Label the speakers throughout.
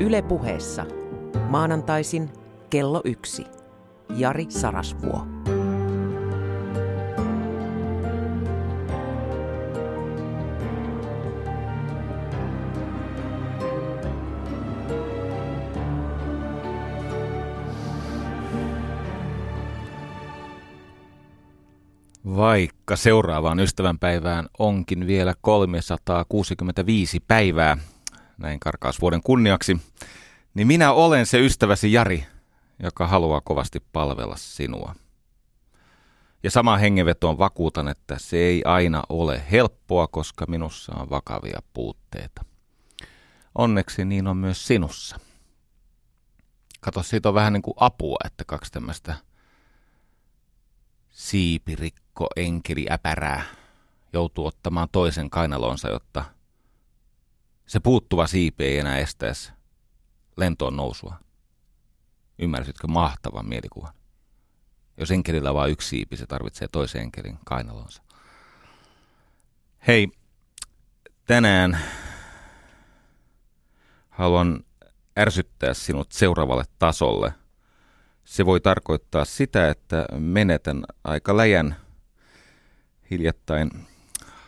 Speaker 1: Yle puheessa. Maanantaisin kello yksi. Jari Sarasvuo.
Speaker 2: Vaikka seuraavaan ystävänpäivään onkin vielä 365 päivää, näin karkausvuoden kunniaksi, niin minä olen se ystäväsi Jari, joka haluaa kovasti palvella sinua. Ja sama hengenvetoon vakuutan, että se ei aina ole helppoa, koska minussa on vakavia puutteita. Onneksi niin on myös sinussa. Kato, siitä on vähän niin kuin apua, että kaksi tämmöistä siipirikko enkeli äpärää joutuu ottamaan toisen kainalonsa, jotta se puuttuva siipi ei enää estäisi lentoon nousua. Ymmärsitkö mahtavan mielikuvan? Jos enkelillä on vain yksi siipi, se tarvitsee toisen enkelin kainalonsa. Hei, tänään haluan ärsyttää sinut seuraavalle tasolle. Se voi tarkoittaa sitä, että menetän aika läjän hiljattain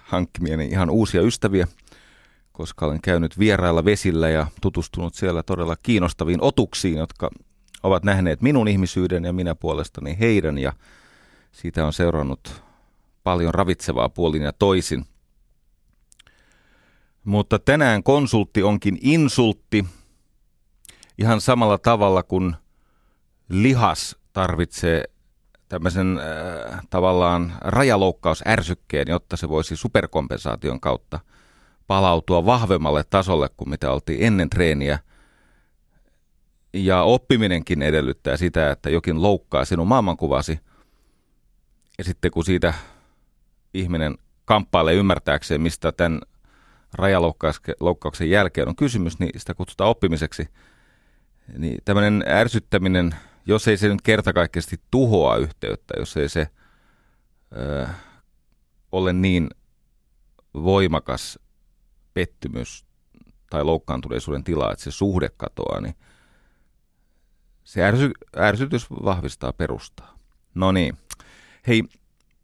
Speaker 2: hankkimieni ihan uusia ystäviä, koska olen käynyt vierailla vesillä ja tutustunut siellä todella kiinnostaviin otuksiin, jotka ovat nähneet minun ihmisyyden ja minä puolestani heidän ja siitä on seurannut paljon ravitsevaa puolin ja toisin. Mutta tänään konsultti onkin insultti ihan samalla tavalla kuin lihas tarvitsee tämmöisen äh, tavallaan rajaloukkausärsykkeen, jotta se voisi superkompensaation kautta palautua vahvemmalle tasolle kuin mitä oltiin ennen treeniä. Ja oppiminenkin edellyttää sitä, että jokin loukkaa sinun maailmankuvasi. Ja sitten kun siitä ihminen kamppailee ymmärtääkseen, mistä tämän rajaloukkauksen jälkeen on kysymys, niin sitä kutsutaan oppimiseksi. Niin tämmöinen ärsyttäminen, jos ei se nyt kertakaikkisesti tuhoa yhteyttä, jos ei se ö, ole niin voimakas pettymys tai loukkaantuneisuuden tila, että se suhde katoaa, niin se ärsy, ärsytys vahvistaa perustaa. No niin. Hei,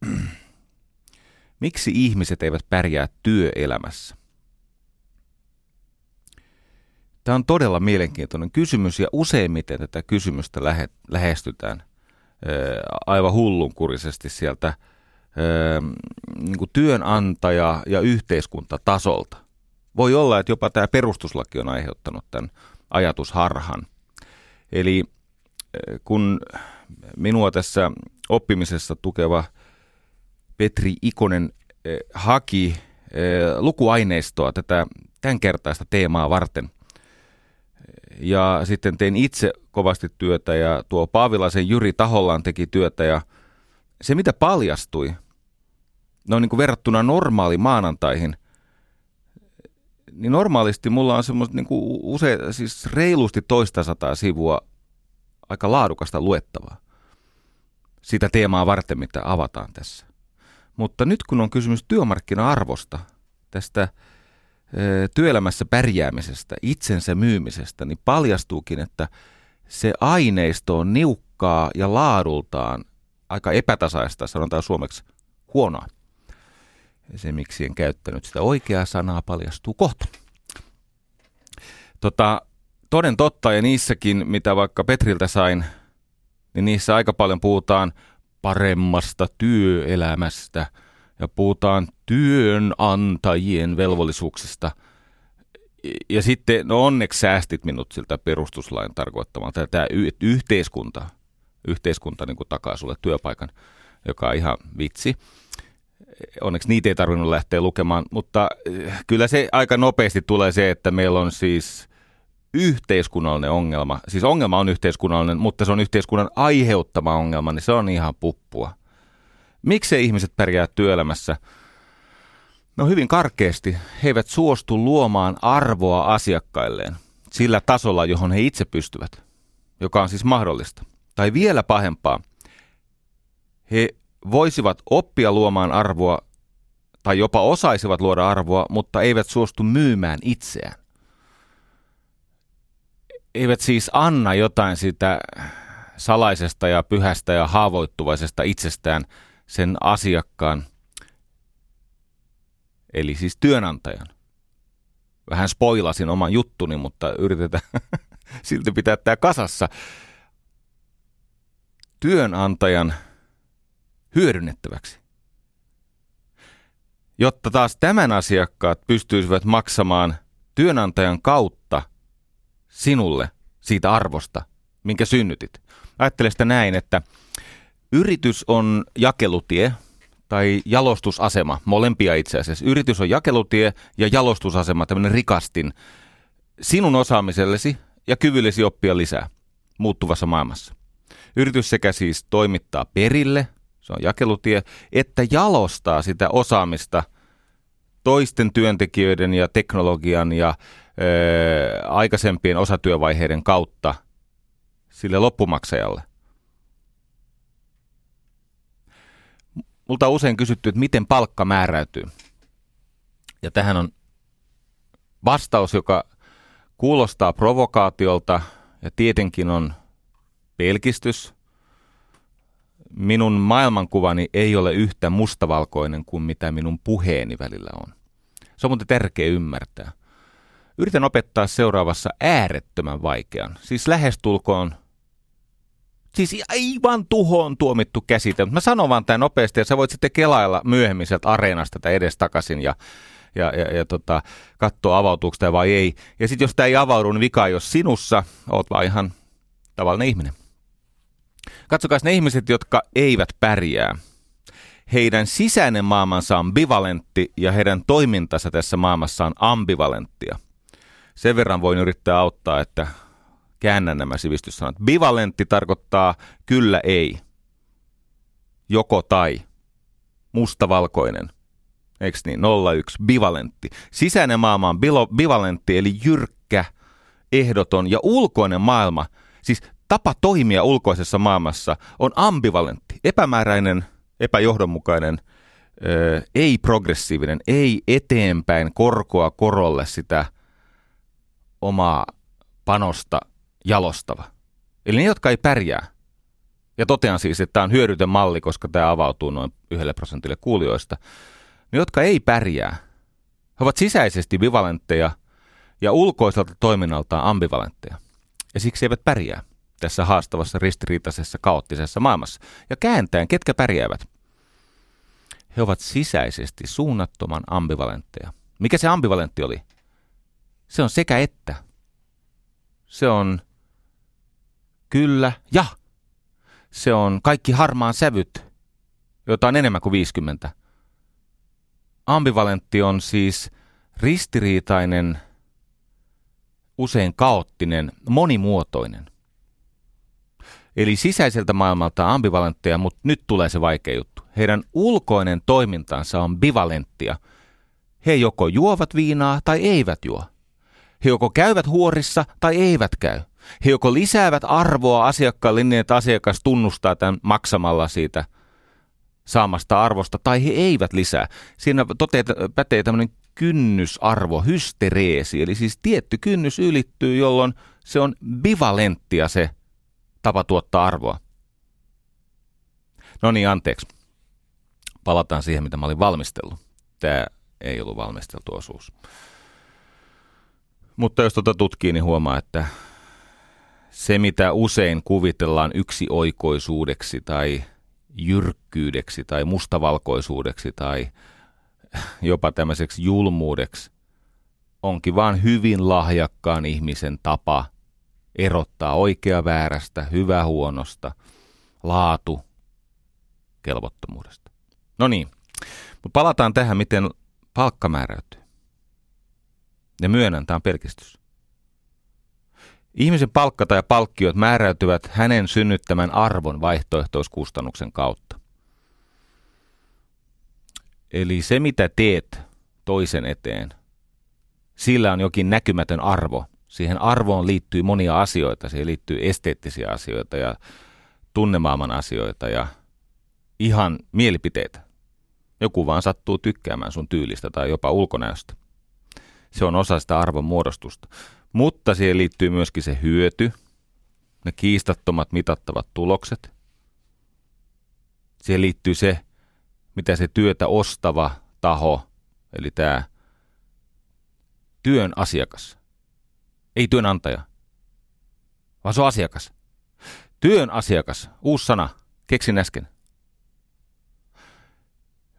Speaker 2: miksi ihmiset eivät pärjää työelämässä? Tämä on todella mielenkiintoinen kysymys ja useimmiten tätä kysymystä lähe, lähestytään ää, aivan hullunkurisesti sieltä ää, niin työnantaja- ja yhteiskuntatasolta. Voi olla, että jopa tämä perustuslaki on aiheuttanut tämän ajatusharhan. Eli kun minua tässä oppimisessa tukeva Petri Ikonen haki lukuaineistoa tätä tämänkertaista teemaa varten – ja sitten tein itse kovasti työtä ja tuo Paavilaisen Jyri tahollaan teki työtä ja se mitä paljastui, no niin kuin verrattuna normaali maanantaihin, niin normaalisti mulla on semmoista niin kuin usein, siis reilusti toista sataa sivua aika laadukasta luettavaa sitä teemaa varten, mitä avataan tässä. Mutta nyt kun on kysymys työmarkkina-arvosta, tästä työelämässä pärjäämisestä, itsensä myymisestä, niin paljastuukin, että se aineisto on niukkaa ja laadultaan aika epätasaista, sanotaan suomeksi huonoa. Se, miksi en käyttänyt sitä oikeaa sanaa, paljastuu kohta. Tota, toden totta, ja niissäkin, mitä vaikka Petriltä sain, niin niissä aika paljon puhutaan paremmasta työelämästä – ja puhutaan työnantajien velvollisuuksista. Ja sitten, no onneksi säästit minut siltä perustuslain tarkoittamalta, tämä yhteiskunta, yhteiskunta niin takaa sulle työpaikan, joka on ihan vitsi. Onneksi niitä ei tarvinnut lähteä lukemaan, mutta eh, kyllä se aika nopeasti tulee se, että meillä on siis yhteiskunnallinen ongelma. Siis ongelma on yhteiskunnallinen, mutta se on yhteiskunnan aiheuttama ongelma, niin se on ihan puppua. Miksi ihmiset pärjää työelämässä? No hyvin karkeasti. He eivät suostu luomaan arvoa asiakkailleen sillä tasolla, johon he itse pystyvät, joka on siis mahdollista. Tai vielä pahempaa, he voisivat oppia luomaan arvoa tai jopa osaisivat luoda arvoa, mutta eivät suostu myymään itseään. eivät siis anna jotain sitä salaisesta ja pyhästä ja haavoittuvaisesta itsestään sen asiakkaan, eli siis työnantajan. Vähän spoilasin oman juttuni, mutta yritetään silti pitää tämä kasassa. Työnantajan hyödynnettäväksi. Jotta taas tämän asiakkaat pystyisivät maksamaan työnantajan kautta sinulle siitä arvosta, minkä synnytit. Ajattele sitä näin, että yritys on jakelutie tai jalostusasema, molempia itse asiassa. Yritys on jakelutie ja jalostusasema, tämmöinen rikastin sinun osaamisellesi ja kyvyllesi oppia lisää muuttuvassa maailmassa. Yritys sekä siis toimittaa perille, se on jakelutie, että jalostaa sitä osaamista toisten työntekijöiden ja teknologian ja ö, aikaisempien osatyövaiheiden kautta sille loppumaksajalle. Multa on usein kysytty, että miten palkka määräytyy. Ja tähän on vastaus, joka kuulostaa provokaatiolta ja tietenkin on pelkistys. Minun maailmankuvani ei ole yhtä mustavalkoinen kuin mitä minun puheeni välillä on. Se on muuten tärkeä ymmärtää. Yritän opettaa seuraavassa äärettömän vaikean, siis lähestulkoon Siis aivan tuhoon tuomittu käsite. Mä sanon vaan tämän nopeasti ja sä voit sitten kelailla myöhemmin sieltä areenasta tai edestakaisin ja, ja, ja, ja tota, katsoa avautuuko tämä vai ei. Ja sitten jos tämä ei avaudu, niin vika jos sinussa, oot vaan ihan tavallinen ihminen. Katsokaa ne ihmiset, jotka eivät pärjää. Heidän sisäinen maailmansa on bivalentti ja heidän toimintansa tässä maailmassa on ambivalenttia. Sen verran voin yrittää auttaa, että käännän nämä sivistyssanat. Bivalentti tarkoittaa kyllä ei, joko tai, mustavalkoinen. Eikö niin? 01, bivalentti. Sisäinen maailma on bivalentti, eli jyrkkä, ehdoton ja ulkoinen maailma, siis tapa toimia ulkoisessa maailmassa on ambivalentti, epämääräinen, epäjohdonmukainen, ei progressiivinen, ei eteenpäin korkoa korolle sitä omaa panosta jalostava. Eli ne, jotka ei pärjää. Ja totean siis, että tämä on hyödytön malli, koska tämä avautuu noin yhdelle prosentille kuulijoista. Ne, jotka ei pärjää, he ovat sisäisesti bivalentteja ja ulkoiselta toiminnaltaan ambivalentteja. Ja siksi eivät pärjää tässä haastavassa, ristiriitaisessa, kaoottisessa maailmassa. Ja kääntäen, ketkä pärjäävät? He ovat sisäisesti suunnattoman ambivalentteja. Mikä se ambivalentti oli? Se on sekä että. Se on kyllä ja. Se on kaikki harmaan sävyt, joita on enemmän kuin 50. Ambivalentti on siis ristiriitainen, usein kaoottinen, monimuotoinen. Eli sisäiseltä maailmalta ambivalentteja, mutta nyt tulee se vaikea juttu. Heidän ulkoinen toimintansa on bivalenttia. He joko juovat viinaa tai eivät juo. He joko käyvät huorissa tai eivät käy. He joko lisäävät arvoa asiakkaalle niin, että asiakas tunnustaa tämän maksamalla siitä saamasta arvosta, tai he eivät lisää. Siinä toteet, pätee tämmöinen kynnysarvo, hystereesi, eli siis tietty kynnys ylittyy, jolloin se on bivalenttia se tapa tuottaa arvoa. No niin, anteeksi. Palataan siihen, mitä mä olin valmistellut. Tämä ei ollut valmisteltu osuus. Mutta jos tuota tutkii, niin huomaa, että se, mitä usein kuvitellaan yksioikoisuudeksi tai jyrkkyydeksi tai mustavalkoisuudeksi tai jopa tämmöiseksi julmuudeksi, onkin vain hyvin lahjakkaan ihmisen tapa erottaa oikea väärästä, hyvä huonosta, laatu kelvottomuudesta. No niin, mutta palataan tähän, miten palkka määräytyy. Ja myönnän, tämä on pelkistys. Ihmisen palkka tai palkkiot määräytyvät hänen synnyttämän arvon vaihtoehtoiskustannuksen kautta. Eli se, mitä teet toisen eteen, sillä on jokin näkymätön arvo. Siihen arvoon liittyy monia asioita. Siihen liittyy esteettisiä asioita ja tunnemaailman asioita ja ihan mielipiteitä. Joku vaan sattuu tykkäämään sun tyylistä tai jopa ulkonäöstä. Se on osa sitä arvon muodostusta. Mutta siihen liittyy myöskin se hyöty, ne kiistattomat mitattavat tulokset. Siihen liittyy se, mitä se työtä ostava taho, eli tämä työn asiakas, ei työnantaja, vaan se on asiakas. Työn asiakas, uusi sana, keksin äsken.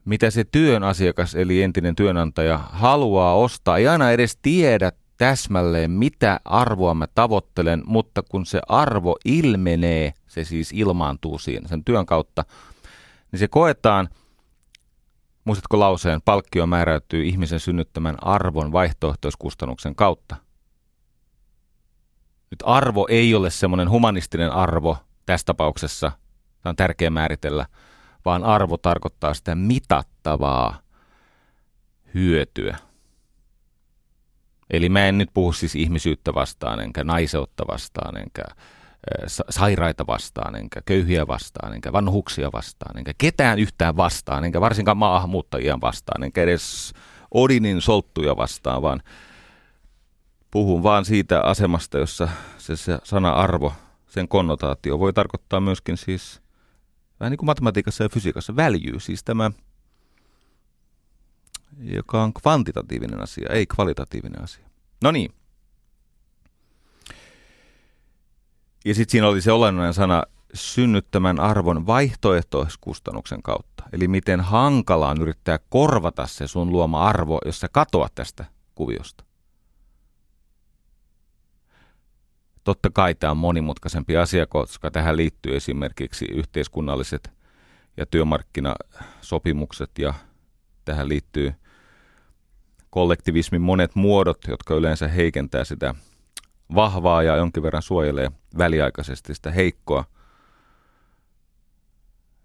Speaker 2: Mitä se työn asiakas, eli entinen työnantaja, haluaa ostaa, ei aina edes tiedä täsmälleen, mitä arvoa mä tavoittelen, mutta kun se arvo ilmenee, se siis ilmaantuu siinä sen työn kautta, niin se koetaan, muistatko lauseen, palkkio määräytyy ihmisen synnyttämän arvon vaihtoehtoiskustannuksen kautta. Nyt arvo ei ole semmoinen humanistinen arvo tässä tapauksessa, tämä on tärkeä määritellä, vaan arvo tarkoittaa sitä mitattavaa hyötyä. Eli mä en nyt puhu siis ihmisyyttä vastaan, enkä naiseutta vastaan, enkä sairaita vastaan, enkä köyhiä vastaan, enkä vanhuksia vastaan, enkä ketään yhtään vastaan, enkä varsinkaan maahanmuuttajia vastaan, enkä edes Odinin solttuja vastaan, vaan puhun vaan siitä asemasta, jossa se, se sana arvo, sen konnotaatio voi tarkoittaa myöskin siis, vähän niin kuin matematiikassa ja fysiikassa, väljyy, siis tämä, joka on kvantitatiivinen asia, ei kvalitatiivinen asia. No niin, Ja sitten siinä oli se olennainen sana synnyttämän arvon vaihtoehtoiskustannuksen kautta. Eli miten hankala on yrittää korvata se sun luoma arvo, jos sä katoat tästä kuviosta. Totta kai tämä on monimutkaisempi asia, koska tähän liittyy esimerkiksi yhteiskunnalliset ja työmarkkinasopimukset ja tähän liittyy kollektivismin monet muodot, jotka yleensä heikentää sitä vahvaa ja jonkin verran suojelee väliaikaisesti sitä heikkoa.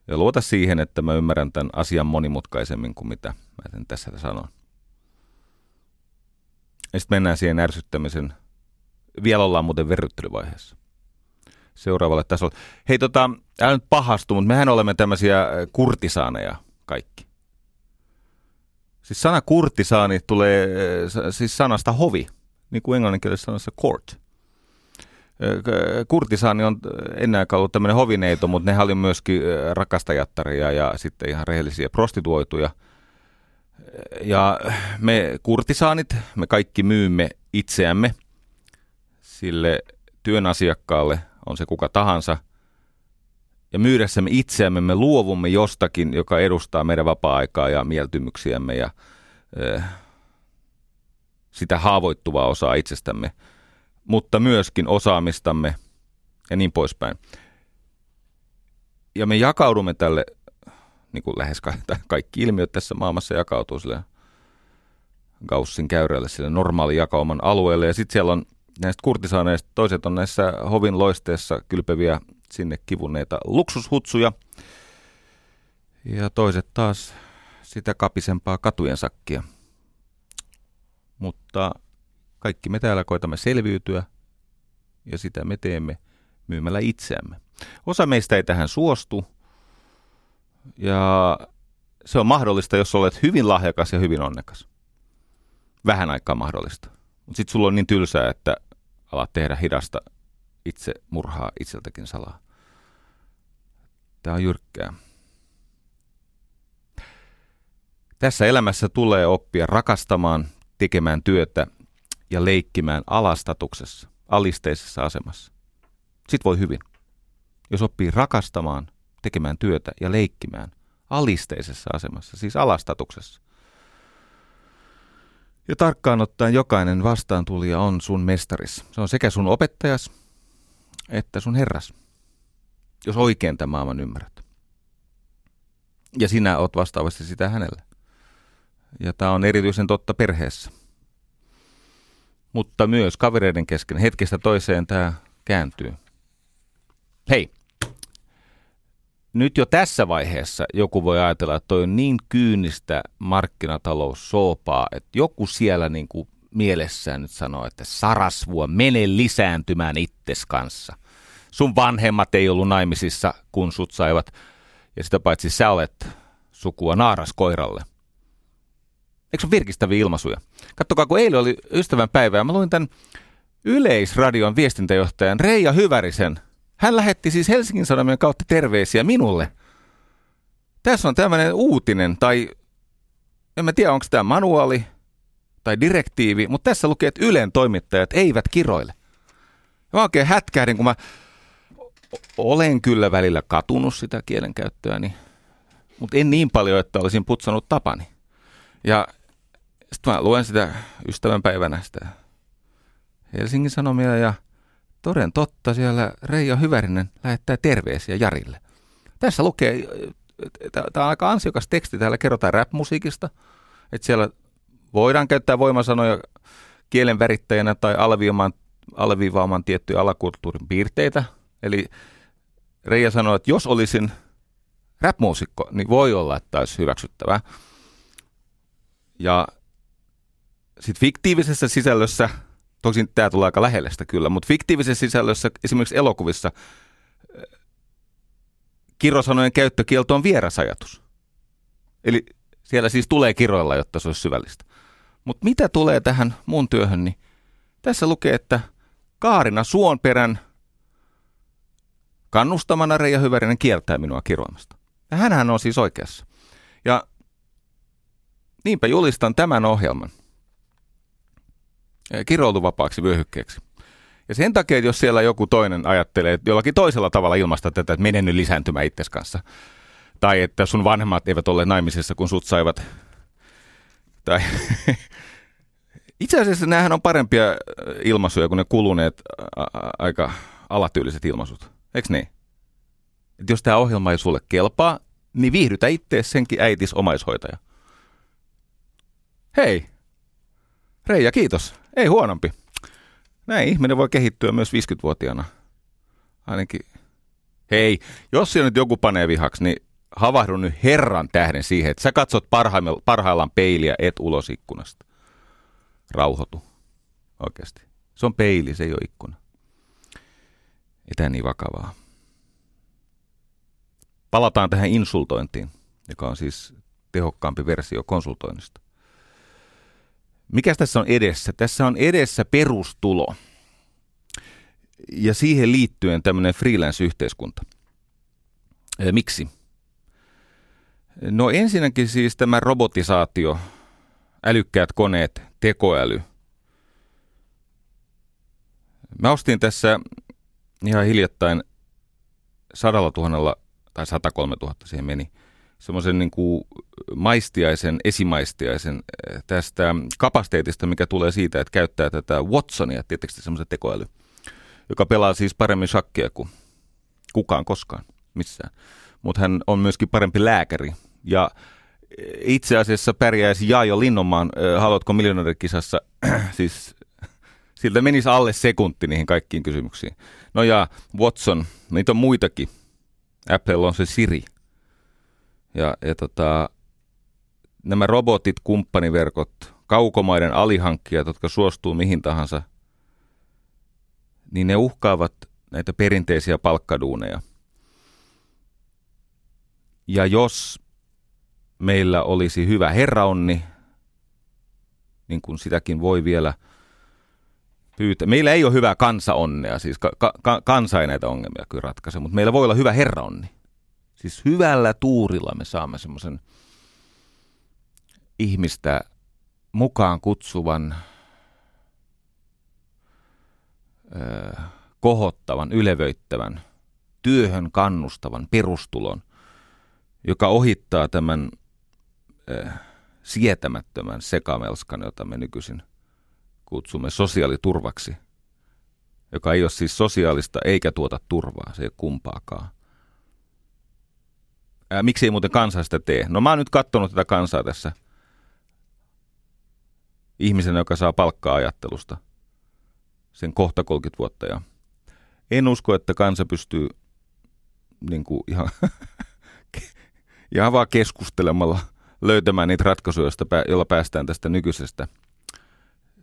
Speaker 2: Ja luota siihen, että mä ymmärrän tämän asian monimutkaisemmin kuin mitä mä tässä sanon. Ja sitten mennään siihen ärsyttämisen. Vielä ollaan muuten verryttelyvaiheessa. Seuraavalle tasolle. Hei tota, älä nyt pahastu, mutta mehän olemme tämmöisiä äh, kurtisaaneja kaikki. Siis sana kurtisaani tulee äh, siis sanasta hovi niin kuin englanninkielisessä sanassa court. Kurtisaani on ennen aikaa ollut tämmöinen hovineito, mutta ne oli myöskin rakastajattaria ja sitten ihan rehellisiä prostituoituja. Ja me kurtisaanit, me kaikki myymme itseämme sille työnasiakkaalle, on se kuka tahansa. Ja myydessämme itseämme me luovumme jostakin, joka edustaa meidän vapaa-aikaa ja mieltymyksiämme ja sitä haavoittuvaa osaa itsestämme, mutta myöskin osaamistamme ja niin poispäin. Ja me jakaudumme tälle, niin kuin lähes kaikki ilmiöt tässä maailmassa jakautuu sille Gaussin käyrälle, sille normaali jakauman alueelle. Ja sitten siellä on näistä kurtisaaneista, toiset on näissä hovin loisteessa kylpeviä sinne kivuneita luksushutsuja. Ja toiset taas sitä kapisempaa katujen sakkia – mutta kaikki me täällä koitamme selviytyä ja sitä me teemme myymällä itseämme. Osa meistä ei tähän suostu ja se on mahdollista, jos olet hyvin lahjakas ja hyvin onnekas. Vähän aikaa mahdollista. Mutta sitten sulla on niin tylsää, että alat tehdä hidasta itse murhaa itseltäkin salaa. Tämä on jyrkkää. Tässä elämässä tulee oppia rakastamaan tekemään työtä ja leikkimään alastatuksessa, alisteisessa asemassa. Sitten voi hyvin. Jos oppii rakastamaan, tekemään työtä ja leikkimään alisteisessa asemassa, siis alastatuksessa. Ja tarkkaan ottaen jokainen vastaantulija on sun mestaris. Se on sekä sun opettajas että sun herras, jos oikein tämän maailman ymmärrät. Ja sinä oot vastaavasti sitä hänelle. Ja tämä on erityisen totta perheessä. Mutta myös kavereiden kesken. Hetkestä toiseen tämä kääntyy. Hei, nyt jo tässä vaiheessa joku voi ajatella, että toi on niin kyynistä markkinataloussoopaa, että joku siellä niin kuin mielessään nyt sanoo, että sarasvua, mene lisääntymään itses kanssa. Sun vanhemmat ei ollut naimisissa, kun sut saivat, ja sitä paitsi sä olet sukua naaraskoiralle – Eikö se ole virkistäviä ilmaisuja? Kattokaa, kun eilen oli ystävän päivää, mä luin tämän Yleisradion viestintäjohtajan Reija Hyvärisen. Hän lähetti siis Helsingin Sanomien kautta terveisiä minulle. Tässä on tämmöinen uutinen, tai en mä tiedä, onko tämä manuaali tai direktiivi, mutta tässä lukee, että Ylen toimittajat eivät kiroile. Mä oikein hätkähdin, kun mä olen kyllä välillä katunut sitä kielenkäyttöäni, mutta en niin paljon, että olisin putsannut tapani. Ja sitten mä luen sitä ystävänpäivänä sitä Helsingin Sanomia ja toden totta siellä Reija Hyvärinen lähettää terveisiä Jarille. Tässä lukee, tämä on aika ansiokas teksti, täällä kerrotaan rap-musiikista, että siellä voidaan käyttää voimasanoja kielen värittäjänä tai alviimaan, alviivaamaan tiettyjä alakulttuurin piirteitä. Eli Reija sanoi, että jos olisin rap-muusikko, niin voi olla, että olisi hyväksyttävää. Ja sitten fiktiivisessä sisällössä, tosin tämä tulee aika lähelle sitä kyllä, mutta fiktiivisessä sisällössä, esimerkiksi elokuvissa, äh, kirosanojen käyttökielto on vieras ajatus. Eli siellä siis tulee kiroilla, jotta se olisi syvällistä. Mutta mitä tulee tähän mun työhön, niin tässä lukee, että Kaarina Suonperän kannustamana Reija Hyvärinen kieltää minua kiroamasta. Ja hänhän on siis oikeassa. Ja niinpä julistan tämän ohjelman kiroiluvapaaksi vyöhykkeeksi. Ja sen takia, että jos siellä joku toinen ajattelee että jollakin toisella tavalla ilmasta tätä, että menen nyt lisääntymään itsesi kanssa, tai että sun vanhemmat eivät ole naimisissa, kun sut saivat, tai itse asiassa näähän on parempia ilmaisuja kuin ne kuluneet aika alatyyliset ilmaisut, eikö niin? että jos tämä ohjelma ei sulle kelpaa, niin viihdytä itse senkin äitis omaishoitaja. Hei, Reija, kiitos. Ei huonompi. Näin ihminen voi kehittyä myös 50-vuotiaana. Ainakin. Hei, jos siellä nyt joku panee vihaksi, niin havahdu nyt herran tähden siihen, että sä katsot parhaillaan peiliä et ulos ikkunasta. Rauhoitu. Oikeasti. Se on peili, se ei ole ikkuna. Ei niin vakavaa. Palataan tähän insultointiin, joka on siis tehokkaampi versio konsultoinnista. Mikä tässä on edessä? Tässä on edessä perustulo ja siihen liittyen tämmöinen freelance-yhteiskunta. Miksi? No ensinnäkin siis tämä robotisaatio, älykkäät koneet, tekoäly. Mä ostin tässä ihan hiljattain sadalla tuhannella tai 103 000 siihen meni, semmoisen niin kuin maistiaisen, esimaistiaisen eh, tästä kapasiteetista, mikä tulee siitä, että käyttää tätä Watsonia, tietysti semmoisen tekoäly, joka pelaa siis paremmin shakkia kuin kukaan koskaan missään. Mutta hän on myöskin parempi lääkäri. Ja itse asiassa pärjäisi Jaajo Linnomaan äh, Haluatko miljonäärikisassa, siis siltä menisi alle sekunti niihin kaikkiin kysymyksiin. No ja Watson, niitä on muitakin Apple on se Siri. Ja, ja tota, nämä robotit, kumppaniverkot, kaukomaiden alihankkijat, jotka suostuu mihin tahansa, niin ne uhkaavat näitä perinteisiä palkkaduuneja. Ja jos meillä olisi hyvä herraonni, niin kuin sitäkin voi vielä pyytää. Meillä ei ole hyvää kansaonnea, siis ka- ka- kansa ei näitä ongelmia kyllä ratkaise, mutta meillä voi olla hyvä herraonni. Siis hyvällä tuurilla me saamme semmoisen ihmistä mukaan kutsuvan, kohottavan, ylevöittävän, työhön kannustavan perustulon, joka ohittaa tämän sietämättömän sekamelskan, jota me nykyisin – kutsumme sosiaaliturvaksi, joka ei ole siis sosiaalista eikä tuota turvaa, se ei ole kumpaakaan. Ää, miksi ei muuten kansa sitä tee? No mä oon nyt katsonut tätä kansaa tässä ihmisenä, joka saa palkkaa ajattelusta sen kohta 30 vuotta. Ja en usko, että kansa pystyy niin kuin ihan, ihan vaan keskustelemalla löytämään niitä ratkaisuja, joilla päästään tästä nykyisestä –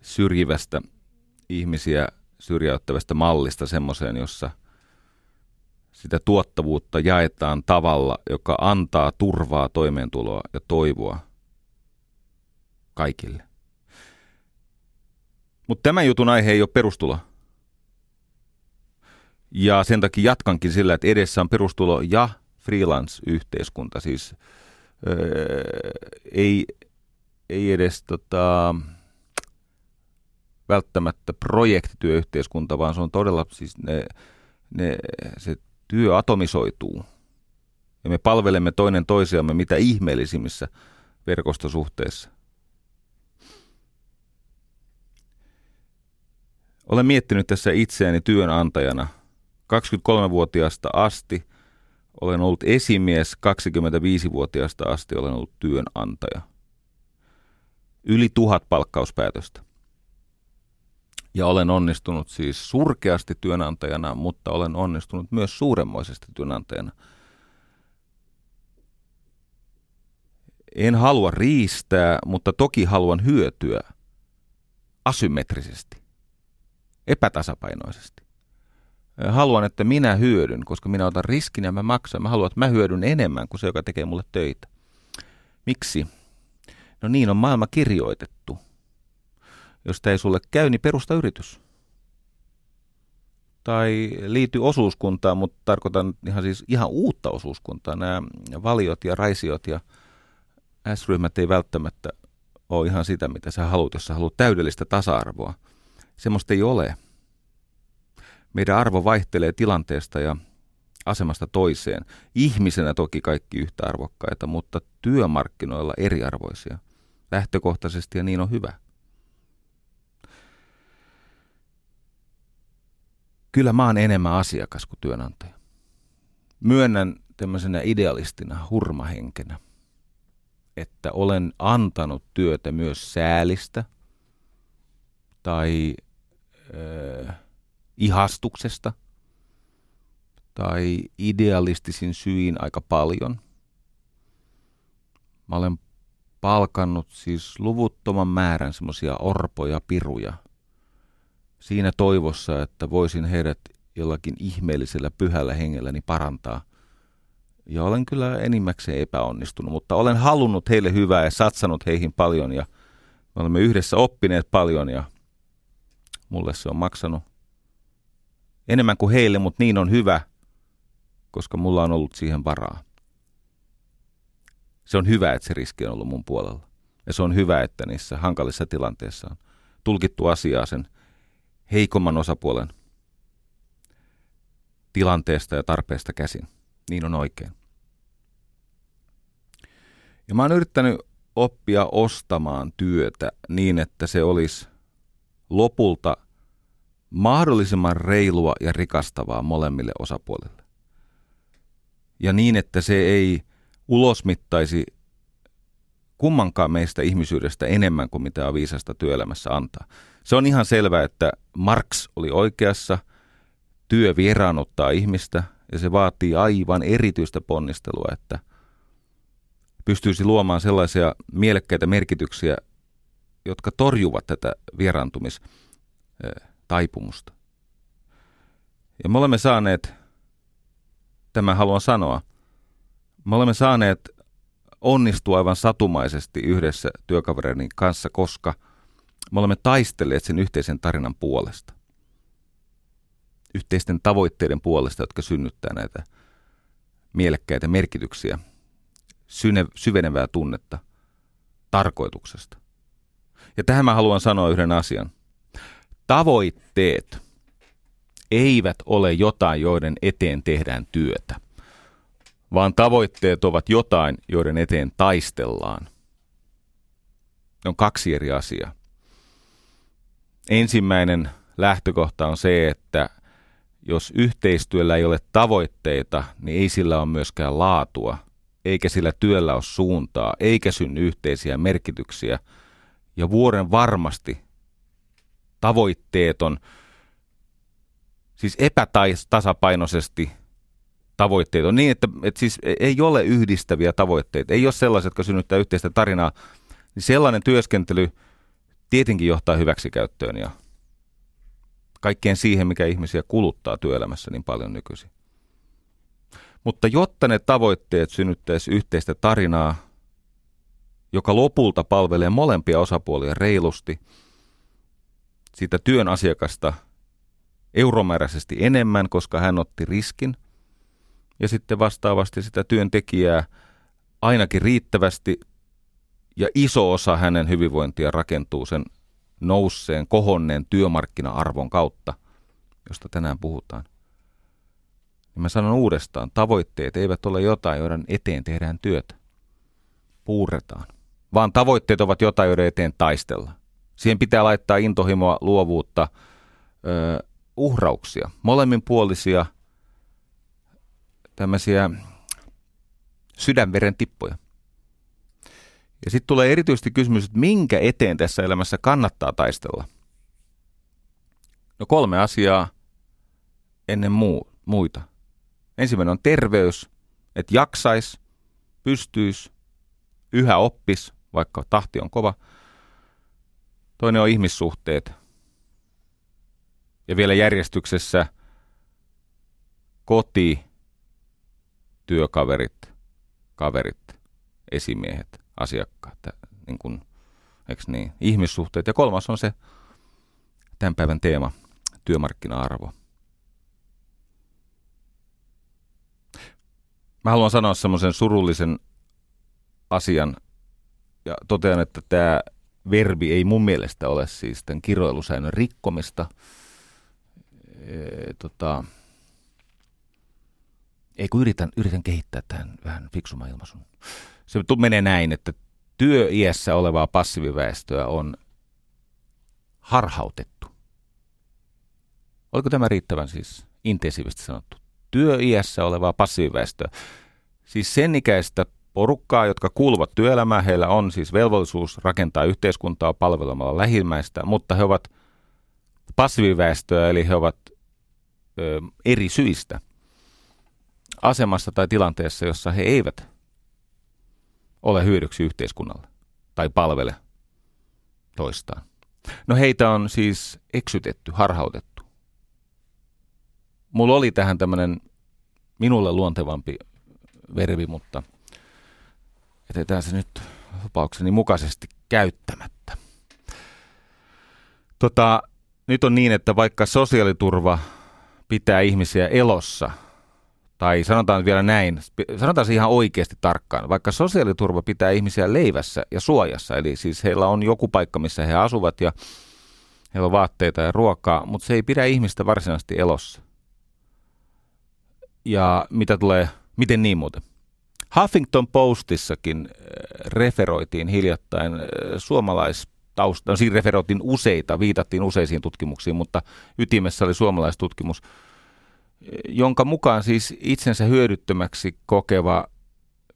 Speaker 2: syrjivästä ihmisiä syrjäyttävästä mallista semmoiseen, jossa sitä tuottavuutta jaetaan tavalla, joka antaa turvaa, toimeentuloa ja toivoa kaikille. Mutta tämän jutun aihe ei ole perustulo. Ja sen takia jatkankin sillä, että edessä on perustulo ja freelance-yhteiskunta. Siis öö, ei, ei edes tota, välttämättä projektityöyhteiskunta, vaan se on todella siis ne, ne, se työ atomisoituu. Ja me palvelemme toinen toisiamme mitä ihmeellisimmissä verkostosuhteissa. Olen miettinyt tässä itseäni työnantajana 23-vuotiaasta asti. Olen ollut esimies 25-vuotiaasta asti, olen ollut työnantaja. Yli tuhat palkkauspäätöstä. Ja olen onnistunut siis surkeasti työnantajana, mutta olen onnistunut myös suuremmoisesti työnantajana. En halua riistää, mutta toki haluan hyötyä asymmetrisesti, epätasapainoisesti. Haluan, että minä hyödyn, koska minä otan riskin ja mä maksan. Mä haluan, että mä hyödyn enemmän kuin se, joka tekee mulle töitä. Miksi? No niin on maailma kirjoitettu. Jos tämä ei sulle käy, niin perusta yritys. Tai liity osuuskuntaan, mutta tarkoitan ihan siis ihan uutta osuuskuntaa. Nämä valiot ja raisiot ja S-ryhmät ei välttämättä ole ihan sitä, mitä sä haluat, jos sä haluat täydellistä tasa-arvoa. Semmoista ei ole. Meidän arvo vaihtelee tilanteesta ja asemasta toiseen. Ihmisenä toki kaikki yhtä arvokkaita, mutta työmarkkinoilla eriarvoisia. Lähtökohtaisesti ja niin on hyvä. Kyllä mä oon enemmän asiakas kuin työnantaja. Myönnän tämmöisenä idealistina, hurmahenkenä, että olen antanut työtä myös säälistä tai äh, ihastuksesta tai idealistisin syin aika paljon. Mä olen palkannut siis luvuttoman määrän semmoisia orpoja, piruja – siinä toivossa, että voisin heidät jollakin ihmeellisellä pyhällä hengelläni parantaa. Ja olen kyllä enimmäkseen epäonnistunut, mutta olen halunnut heille hyvää ja satsannut heihin paljon ja me olemme yhdessä oppineet paljon ja mulle se on maksanut enemmän kuin heille, mutta niin on hyvä, koska mulla on ollut siihen varaa. Se on hyvä, että se riski on ollut mun puolella. Ja se on hyvä, että niissä hankalissa tilanteissa on tulkittu asiaa sen heikomman osapuolen tilanteesta ja tarpeesta käsin. Niin on oikein. Ja mä oon yrittänyt oppia ostamaan työtä niin, että se olisi lopulta mahdollisimman reilua ja rikastavaa molemmille osapuolille. Ja niin, että se ei ulosmittaisi kummankaan meistä ihmisyydestä enemmän kuin mitä on viisasta työelämässä antaa. Se on ihan selvää, että Marx oli oikeassa, työ vieraanottaa ihmistä ja se vaatii aivan erityistä ponnistelua, että pystyisi luomaan sellaisia mielekkäitä merkityksiä, jotka torjuvat tätä vieraantumistaipumusta. Ja me olemme saaneet, tämä haluan sanoa, me olemme saaneet onnistua aivan satumaisesti yhdessä työkavereiden kanssa, koska – me olemme taistelleet sen yhteisen tarinan puolesta. Yhteisten tavoitteiden puolesta, jotka synnyttää näitä mielekkäitä merkityksiä, syvenevää tunnetta tarkoituksesta. Ja tähän mä haluan sanoa yhden asian. Tavoitteet eivät ole jotain, joiden eteen tehdään työtä, vaan tavoitteet ovat jotain, joiden eteen taistellaan. Ne on kaksi eri asiaa. Ensimmäinen lähtökohta on se, että jos yhteistyöllä ei ole tavoitteita, niin ei sillä ole myöskään laatua, eikä sillä työllä ole suuntaa, eikä synny yhteisiä merkityksiä. Ja vuoren varmasti tavoitteeton, siis epätasapainoisesti tavoitteet on niin, että, että siis ei ole yhdistäviä tavoitteita, ei ole sellaisia, jotka synnyttää yhteistä tarinaa, niin sellainen työskentely – tietenkin johtaa hyväksikäyttöön ja kaikkeen siihen, mikä ihmisiä kuluttaa työelämässä niin paljon nykyisin. Mutta jotta ne tavoitteet synnyttäisi yhteistä tarinaa joka lopulta palvelee molempia osapuolia reilusti, sitä työn asiakasta euromääräisesti enemmän, koska hän otti riskin, ja sitten vastaavasti sitä työntekijää ainakin riittävästi, ja iso osa hänen hyvinvointia rakentuu sen nousseen, kohonneen työmarkkina-arvon kautta, josta tänään puhutaan. Ja mä sanon uudestaan, tavoitteet eivät ole jotain, joiden eteen tehdään työtä. Puuretaan. Vaan tavoitteet ovat jotain, joiden eteen taistella. Siihen pitää laittaa intohimoa, luovuutta, ö, uhrauksia, molemminpuolisia tämmöisiä sydänveren tippoja. Ja sitten tulee erityisesti kysymys, että minkä eteen tässä elämässä kannattaa taistella. No kolme asiaa ennen muu, muita. Ensimmäinen on terveys, että jaksais, pystyis, yhä oppis, vaikka tahti on kova. Toinen on ihmissuhteet. Ja vielä järjestyksessä koti, työkaverit, kaverit, esimiehet, asiakkaat, niin kuin, eikö niin, ihmissuhteet. Ja kolmas on se tämän päivän teema, työmarkkina-arvo. Mä haluan sanoa semmoisen surullisen asian ja totean, että tämä verbi ei mun mielestä ole siis tämän kiroilusäännön rikkomista. E, tota, ei kun yritän, yritän kehittää tähän vähän fiksumman ilmaisun. Se menee näin, että työiässä olevaa passiiviväestöä on harhautettu. Oliko tämä riittävän siis intensiivisesti sanottu? Työiässä olevaa passiiviväestöä. Siis sen ikäistä porukkaa, jotka kuuluvat työelämään. Heillä on siis velvollisuus rakentaa yhteiskuntaa palvelemalla lähimmäistä, mutta he ovat passiiviväestöä, eli he ovat ö, eri syistä asemassa tai tilanteessa, jossa he eivät ole hyödyksi yhteiskunnalle tai palvele toistaan. No heitä on siis eksytetty, harhautettu. Mulla oli tähän tämmöinen minulle luontevampi verbi, mutta jätetään se nyt lupaukseni mukaisesti käyttämättä. Tota, nyt on niin, että vaikka sosiaaliturva pitää ihmisiä elossa, tai sanotaan vielä näin, sanotaan se ihan oikeasti tarkkaan, vaikka sosiaaliturva pitää ihmisiä leivässä ja suojassa, eli siis heillä on joku paikka, missä he asuvat ja heillä on vaatteita ja ruokaa, mutta se ei pidä ihmistä varsinaisesti elossa. Ja mitä tulee, miten niin muuten? Huffington Postissakin äh, referoitiin hiljattain äh, suomalaistausta, no siinä referoitiin useita, viitattiin useisiin tutkimuksiin, mutta ytimessä oli suomalaistutkimus, äh, jonka mukaan siis itsensä hyödyttömäksi kokeva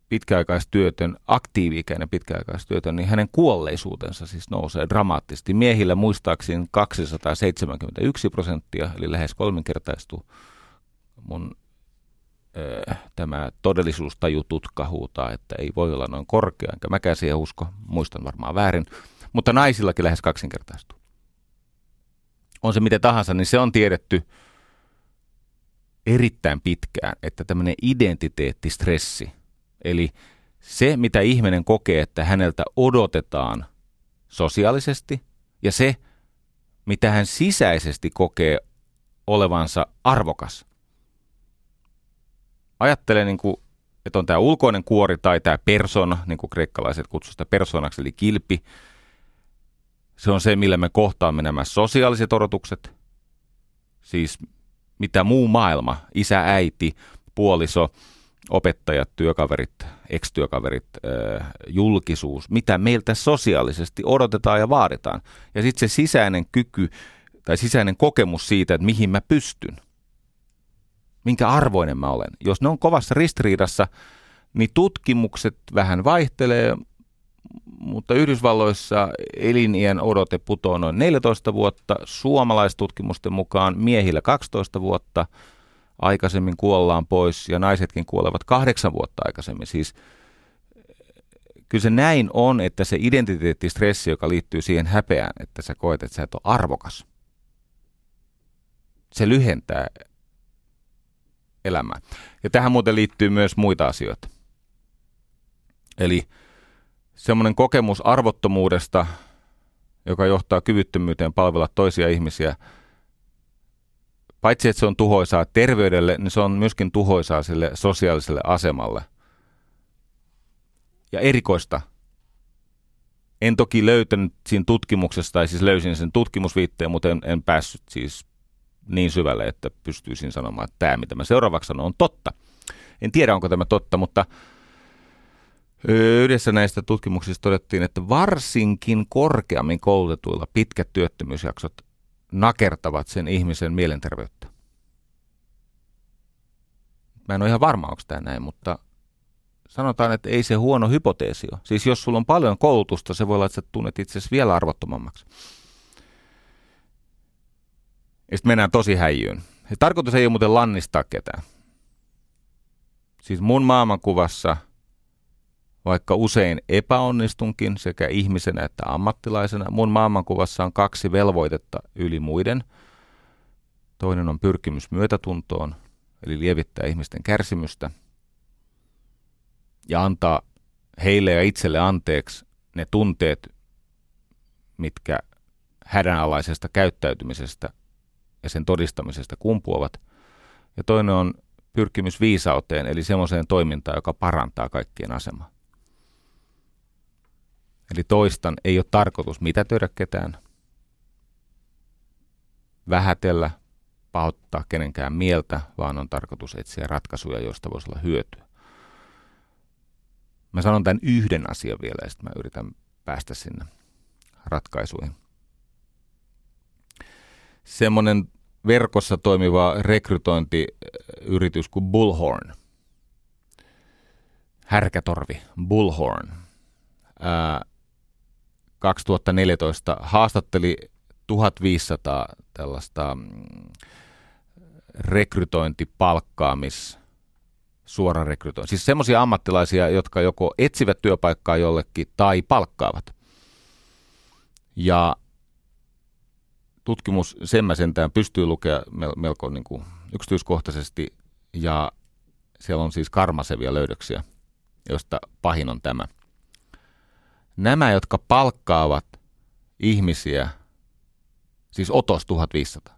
Speaker 2: pitkäaikaistyötön, aktiivi-ikäinen pitkäaikaistyötön, niin hänen kuolleisuutensa siis nousee dramaattisesti. Miehillä muistaakseni 271 prosenttia, eli lähes kolminkertaistuu. Mun tämä todellisuustaju tutka huutaa, että ei voi olla noin korkea, enkä mäkään siihen usko, muistan varmaan väärin, mutta naisillakin lähes kaksinkertaistuu. On se miten tahansa, niin se on tiedetty erittäin pitkään, että tämmöinen identiteettistressi, eli se, mitä ihminen kokee, että häneltä odotetaan sosiaalisesti, ja se, mitä hän sisäisesti kokee olevansa arvokas, ajattelee, niin kuin, että on tämä ulkoinen kuori tai tämä persona, niin kuin kreikkalaiset kutsuvat sitä personaksi, eli kilpi. Se on se, millä me kohtaamme nämä sosiaaliset odotukset, siis mitä muu maailma, isä, äiti, puoliso, opettajat, työkaverit, ex-työkaverit, julkisuus, mitä meiltä sosiaalisesti odotetaan ja vaaditaan. Ja sitten se sisäinen kyky tai sisäinen kokemus siitä, että mihin mä pystyn minkä arvoinen mä olen. Jos ne on kovassa ristiriidassa, niin tutkimukset vähän vaihtelee, mutta Yhdysvalloissa elinien odote putoaa noin 14 vuotta, suomalaistutkimusten mukaan miehillä 12 vuotta, aikaisemmin kuollaan pois ja naisetkin kuolevat kahdeksan vuotta aikaisemmin. Siis kyllä se näin on, että se identiteettistressi, joka liittyy siihen häpeään, että sä koet, että sä et ole arvokas, se lyhentää elämään. Ja tähän muuten liittyy myös muita asioita. Eli semmoinen kokemus arvottomuudesta, joka johtaa kyvyttömyyteen palvella toisia ihmisiä, paitsi että se on tuhoisaa terveydelle, niin se on myöskin tuhoisaa sille sosiaaliselle asemalle. Ja erikoista. En toki löytänyt siinä tutkimuksesta, tai siis löysin sen tutkimusviitteen, mutta en, en päässyt siis niin syvälle, että pystyisin sanomaan, että tämä, mitä mä seuraavaksi sanon, on totta. En tiedä, onko tämä totta, mutta Yhdessä näistä tutkimuksista todettiin, että varsinkin korkeammin koulutetuilla pitkät työttömyysjaksot nakertavat sen ihmisen mielenterveyttä. Mä en ole ihan varma, onko tämä näin, mutta sanotaan, että ei se huono hypoteesi ole. Siis jos sulla on paljon koulutusta, se voi olla, että sä tunnet itsesi vielä arvottomammaksi. Ja sitten mennään tosi häijyyn. Ja tarkoitus ei ole muuten lannistaa ketään. Siis mun maailmankuvassa – vaikka usein epäonnistunkin sekä ihmisenä että ammattilaisena, mun maailmankuvassa on kaksi velvoitetta yli muiden. Toinen on pyrkimys myötätuntoon, eli lievittää ihmisten kärsimystä ja antaa heille ja itselle anteeksi ne tunteet, mitkä hädänalaisesta käyttäytymisestä ja sen todistamisesta kumpuavat. Ja toinen on pyrkimys viisauteen, eli semmoiseen toimintaan, joka parantaa kaikkien asemaa. Eli toistan, ei ole tarkoitus mitätöidä ketään, vähätellä, pahoittaa kenenkään mieltä, vaan on tarkoitus etsiä ratkaisuja, joista voisi olla hyötyä. Mä sanon tämän yhden asian vielä ja sitten mä yritän päästä sinne ratkaisuihin. Semmoinen verkossa toimiva rekrytointiyritys kuin Bullhorn. Härkätorvi, Bullhorn. Ää, 2014 haastatteli 1500 tällaista mm, rekrytointipalkkaamis, suora rekrytointi. Siis semmoisia ammattilaisia, jotka joko etsivät työpaikkaa jollekin tai palkkaavat. Ja tutkimus sen mä sentään pystyy lukea melko niin kuin yksityiskohtaisesti ja siellä on siis karmasevia löydöksiä, joista pahin on tämä nämä, jotka palkkaavat ihmisiä, siis Otos 1500,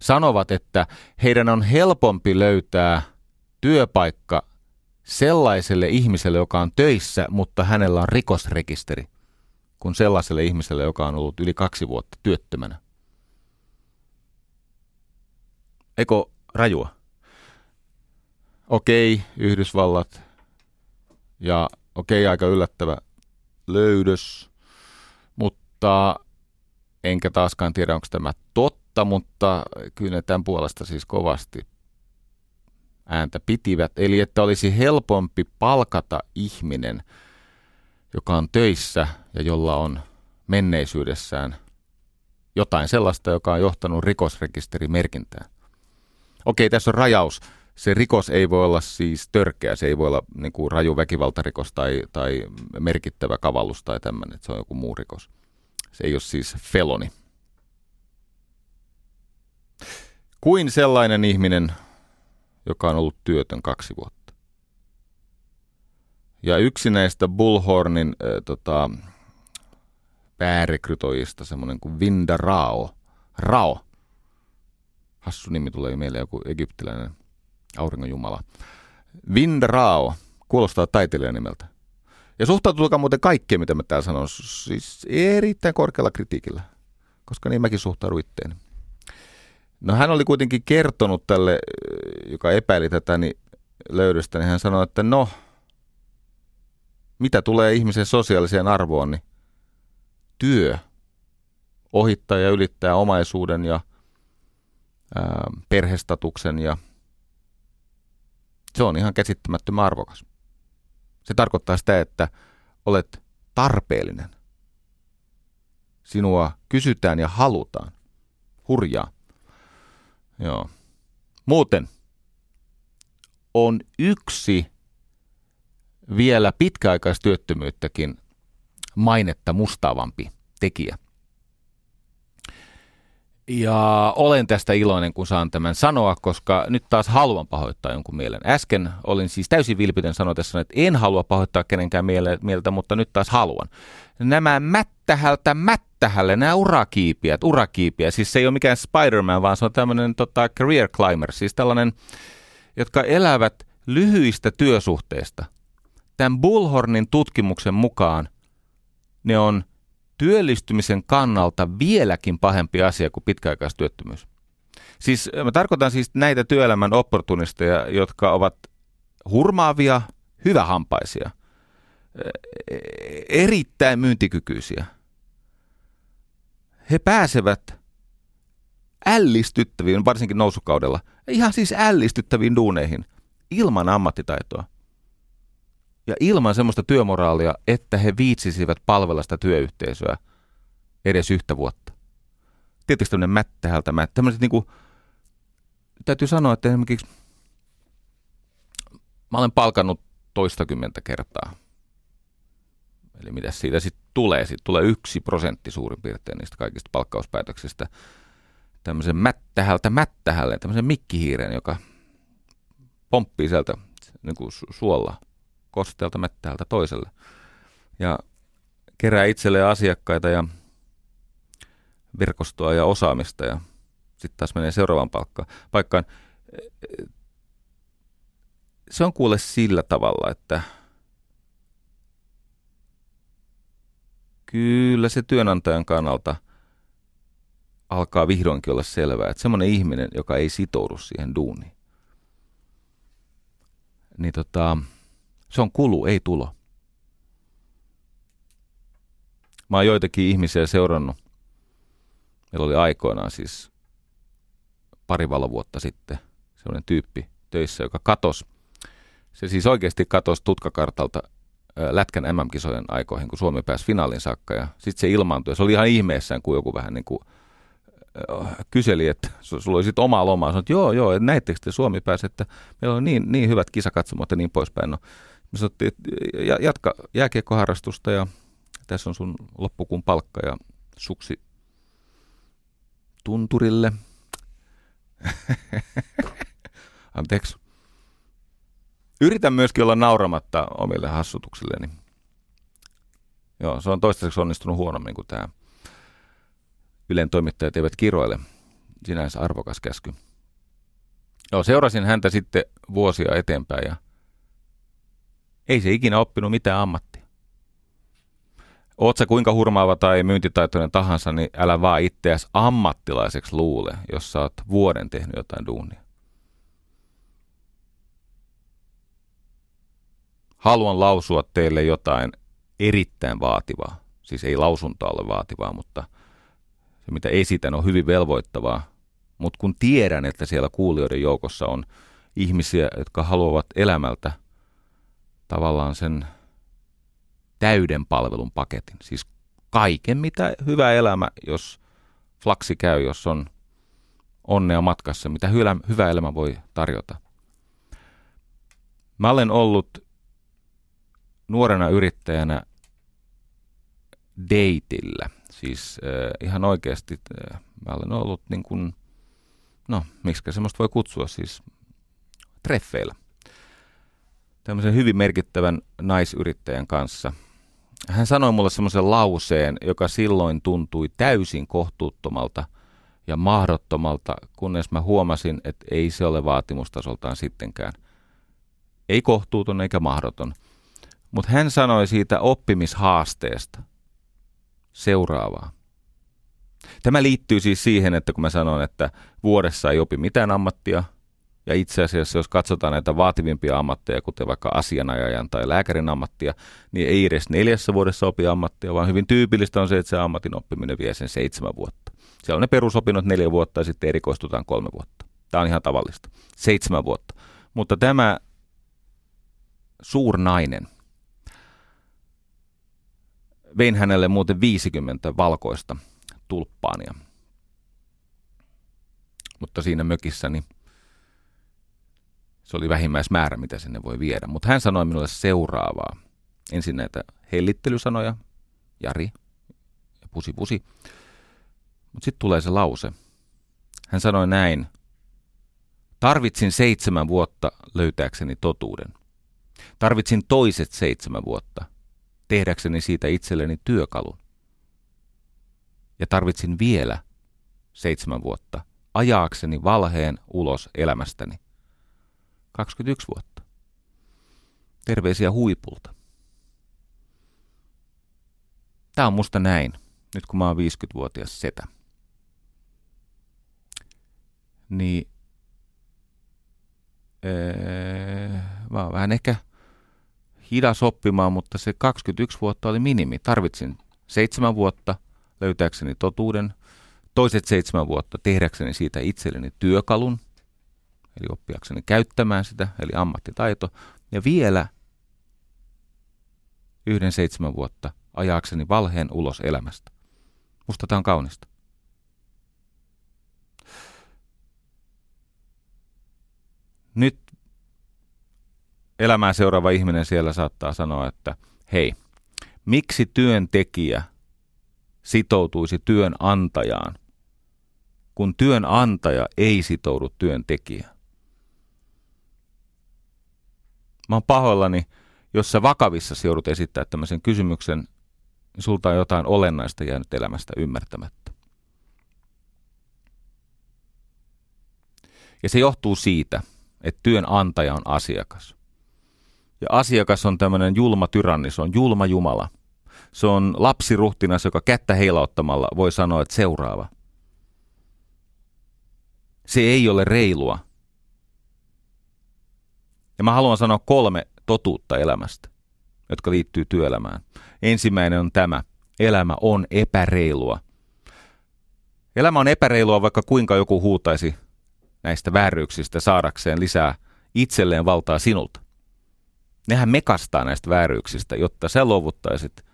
Speaker 2: sanovat, että heidän on helpompi löytää työpaikka sellaiselle ihmiselle, joka on töissä, mutta hänellä on rikosrekisteri, kuin sellaiselle ihmiselle, joka on ollut yli kaksi vuotta työttömänä. Eko rajua? Okei, Yhdysvallat. Ja okei, aika yllättävä löydös, mutta enkä taaskaan tiedä, onko tämä totta, mutta kyllä tämän puolesta siis kovasti ääntä pitivät. Eli että olisi helpompi palkata ihminen, joka on töissä ja jolla on menneisyydessään jotain sellaista, joka on johtanut rikosrekisterimerkintään. Okei, tässä on rajaus se rikos ei voi olla siis törkeä, se ei voi olla niin kuin raju väkivaltarikos tai, tai merkittävä kavallus tai tämmöinen, että se on joku muu rikos. Se ei ole siis feloni. Kuin sellainen ihminen, joka on ollut työtön kaksi vuotta. Ja yksi näistä Bullhornin äh, tota, päärekrytoijista, semmoinen kuin Vinda Rao. Rao. Hassu nimi tulee mieleen joku egyptiläinen auringon jumala. Vindrao, kuulostaa taiteilijan nimeltä. Ja suhtautukaa muuten kaikkeen, mitä mä täällä sanon, siis erittäin korkealla kritiikillä, koska niin mäkin suhtaudun itteeni. No hän oli kuitenkin kertonut tälle, joka epäili tätä niin löydöstä, niin hän sanoi, että no, mitä tulee ihmisen sosiaaliseen arvoon, niin työ ohittaa ja ylittää omaisuuden ja ää, perhestatuksen ja se on ihan käsittämättömän arvokas. Se tarkoittaa sitä, että olet tarpeellinen. Sinua kysytään ja halutaan. Hurjaa. Joo. Muuten on yksi vielä pitkäaikaistyöttömyyttäkin mainetta mustaavampi tekijä. Ja olen tästä iloinen, kun saan tämän sanoa, koska nyt taas haluan pahoittaa jonkun mielen. Äsken olin siis täysin vilpitön sanoitessa, että en halua pahoittaa kenenkään mieltä, mutta nyt taas haluan. Nämä mättähältä mättähälle, nämä urakiipiät, urakiipiä, siis se ei ole mikään Spider-Man, vaan se on tämmöinen tota, career climber, siis tällainen, jotka elävät lyhyistä työsuhteista. Tämän Bullhornin tutkimuksen mukaan ne on työllistymisen kannalta vieläkin pahempi asia kuin pitkäaikaistyöttömyys. Siis mä tarkoitan siis näitä työelämän opportunisteja, jotka ovat hurmaavia, hyvähampaisia, erittäin myyntikykyisiä. He pääsevät ällistyttäviin, varsinkin nousukaudella, ihan siis ällistyttäviin duuneihin ilman ammattitaitoa ja ilman semmoista työmoraalia, että he viitsisivät palvella sitä työyhteisöä edes yhtä vuotta. Tietysti tämmöinen mättähältä mättä. Tämmöiset niin kuin, täytyy sanoa, että esimerkiksi mä olen palkannut toistakymmentä kertaa. Eli mitä siitä sitten tulee? Sitten tulee yksi prosentti suurin piirtein niistä kaikista palkkauspäätöksistä tämmöisen mättähältä mättähälle, tämmöisen mikkihiiren, joka pomppii sieltä niin kuin suolla kosteelta mättäältä toiselle. Ja kerää itselleen asiakkaita ja verkostoa ja osaamista ja sitten taas menee seuraavaan palkkaan, paikkaan. Se on kuule sillä tavalla, että kyllä se työnantajan kannalta alkaa vihdoinkin olla selvää, että semmoinen ihminen, joka ei sitoudu siihen duuniin, niin tota, se on kulu, ei tulo. Mä oon joitakin ihmisiä seurannut. Meillä oli aikoinaan siis pari valovuotta sitten sellainen tyyppi töissä, joka katos. Se siis oikeasti katosi tutkakartalta Lätkän MM-kisojen aikoihin, kun Suomi pääsi finaalin saakka. Ja sitten se ilmaantui. Se oli ihan ihmeessään, kun joku vähän niin kuin kyseli, että sulla oli sitten omaa lomaa. Sanoin, että joo, joo, näittekö te Suomi pääsi, että meillä on niin, niin hyvät kisakatsomot ja niin poispäin. No, me sanottiin, että jatka jääkiekkoharrastusta ja tässä on sun loppukuun palkka ja suksi tunturille. Anteeksi. Yritän myöskin olla nauramatta omille hassutuksilleni. Joo, se on toistaiseksi onnistunut huonommin kuin tämä Ylen toimittajat eivät kiroile. Sinänsä arvokas käsky. Joo, seurasin häntä sitten vuosia eteenpäin ja ei se ikinä oppinut mitään ammattia. Oot sä kuinka hurmaava tai myyntitaitoinen tahansa, niin älä vaan itseäsi ammattilaiseksi luule, jos sä oot vuoden tehnyt jotain duunia. Haluan lausua teille jotain erittäin vaativaa. Siis ei lausunta ole vaativaa, mutta se mitä esitän on hyvin velvoittavaa. Mutta kun tiedän, että siellä kuulijoiden joukossa on ihmisiä, jotka haluavat elämältä – tavallaan sen täyden palvelun paketin. Siis kaiken, mitä hyvä elämä, jos flaksi käy, jos on onnea matkassa, mitä hyvä, elämä voi tarjota. Mä olen ollut nuorena yrittäjänä deitillä. Siis äh, ihan oikeasti äh, mä olen ollut niin kuin, no, miksi semmoista voi kutsua, siis treffeillä – tämmöisen hyvin merkittävän naisyrittäjän kanssa. Hän sanoi mulle semmoisen lauseen, joka silloin tuntui täysin kohtuuttomalta ja mahdottomalta, kunnes mä huomasin, että ei se ole vaatimustasoltaan sittenkään. Ei kohtuuton eikä mahdoton. Mutta hän sanoi siitä oppimishaasteesta seuraavaa. Tämä liittyy siis siihen, että kun mä sanon, että vuodessa ei opi mitään ammattia – ja itse asiassa, jos katsotaan näitä vaativimpia ammatteja, kuten vaikka asianajajan tai lääkärin ammattia, niin ei edes neljässä vuodessa opi ammattia, vaan hyvin tyypillistä on se, että se ammatin oppiminen vie sen seitsemän vuotta. Siellä on ne perusopinnot neljä vuotta ja sitten erikoistutaan kolme vuotta. Tämä on ihan tavallista. Seitsemän vuotta. Mutta tämä suurnainen, vein hänelle muuten 50 valkoista tulppaania. Mutta siinä mökissäni niin se oli vähimmäismäärä, mitä sinne voi viedä. Mutta hän sanoi minulle seuraavaa. Ensin näitä hellittely-sanoja, Jari ja pusi pusi. Mutta sitten tulee se lause, Hän sanoi näin. Tarvitsin seitsemän vuotta löytääkseni totuuden. Tarvitsin toiset seitsemän vuotta tehdäkseni siitä itselleni työkalun. Ja tarvitsin vielä seitsemän vuotta ajaakseni valheen ulos elämästäni. 21 vuotta. Terveisiä huipulta. Tämä on musta näin, nyt kun mä oon 50-vuotias setä. Niin ee, mä oon vähän ehkä hidas oppimaan, mutta se 21 vuotta oli minimi. Tarvitsin seitsemän vuotta löytääkseni totuuden, toiset seitsemän vuotta tehdäkseni siitä itselleni työkalun, eli oppiakseni käyttämään sitä, eli ammattitaito, ja vielä yhden seitsemän vuotta ajaakseni valheen ulos elämästä. Musta tämä on kaunista. Nyt elämää seuraava ihminen siellä saattaa sanoa, että hei, miksi työntekijä sitoutuisi työnantajaan, kun työnantaja ei sitoudu työntekijään? Mä oon pahoillani, jos sä vakavissa joudut esittää tämmöisen kysymyksen, niin sulta on jotain olennaista jäänyt elämästä ymmärtämättä. Ja se johtuu siitä, että työnantaja on asiakas. Ja asiakas on tämmöinen julma tyranni, se on julma Jumala. Se on lapsiruhtinas, joka kättä heilauttamalla voi sanoa, että seuraava. Se ei ole reilua. Ja mä haluan sanoa kolme totuutta elämästä, jotka liittyy työelämään. Ensimmäinen on tämä. Elämä on epäreilua. Elämä on epäreilua, vaikka kuinka joku huutaisi näistä vääryyksistä saadakseen lisää itselleen valtaa sinulta. Nehän mekastaa näistä vääryyksistä, jotta sä luovuttaisit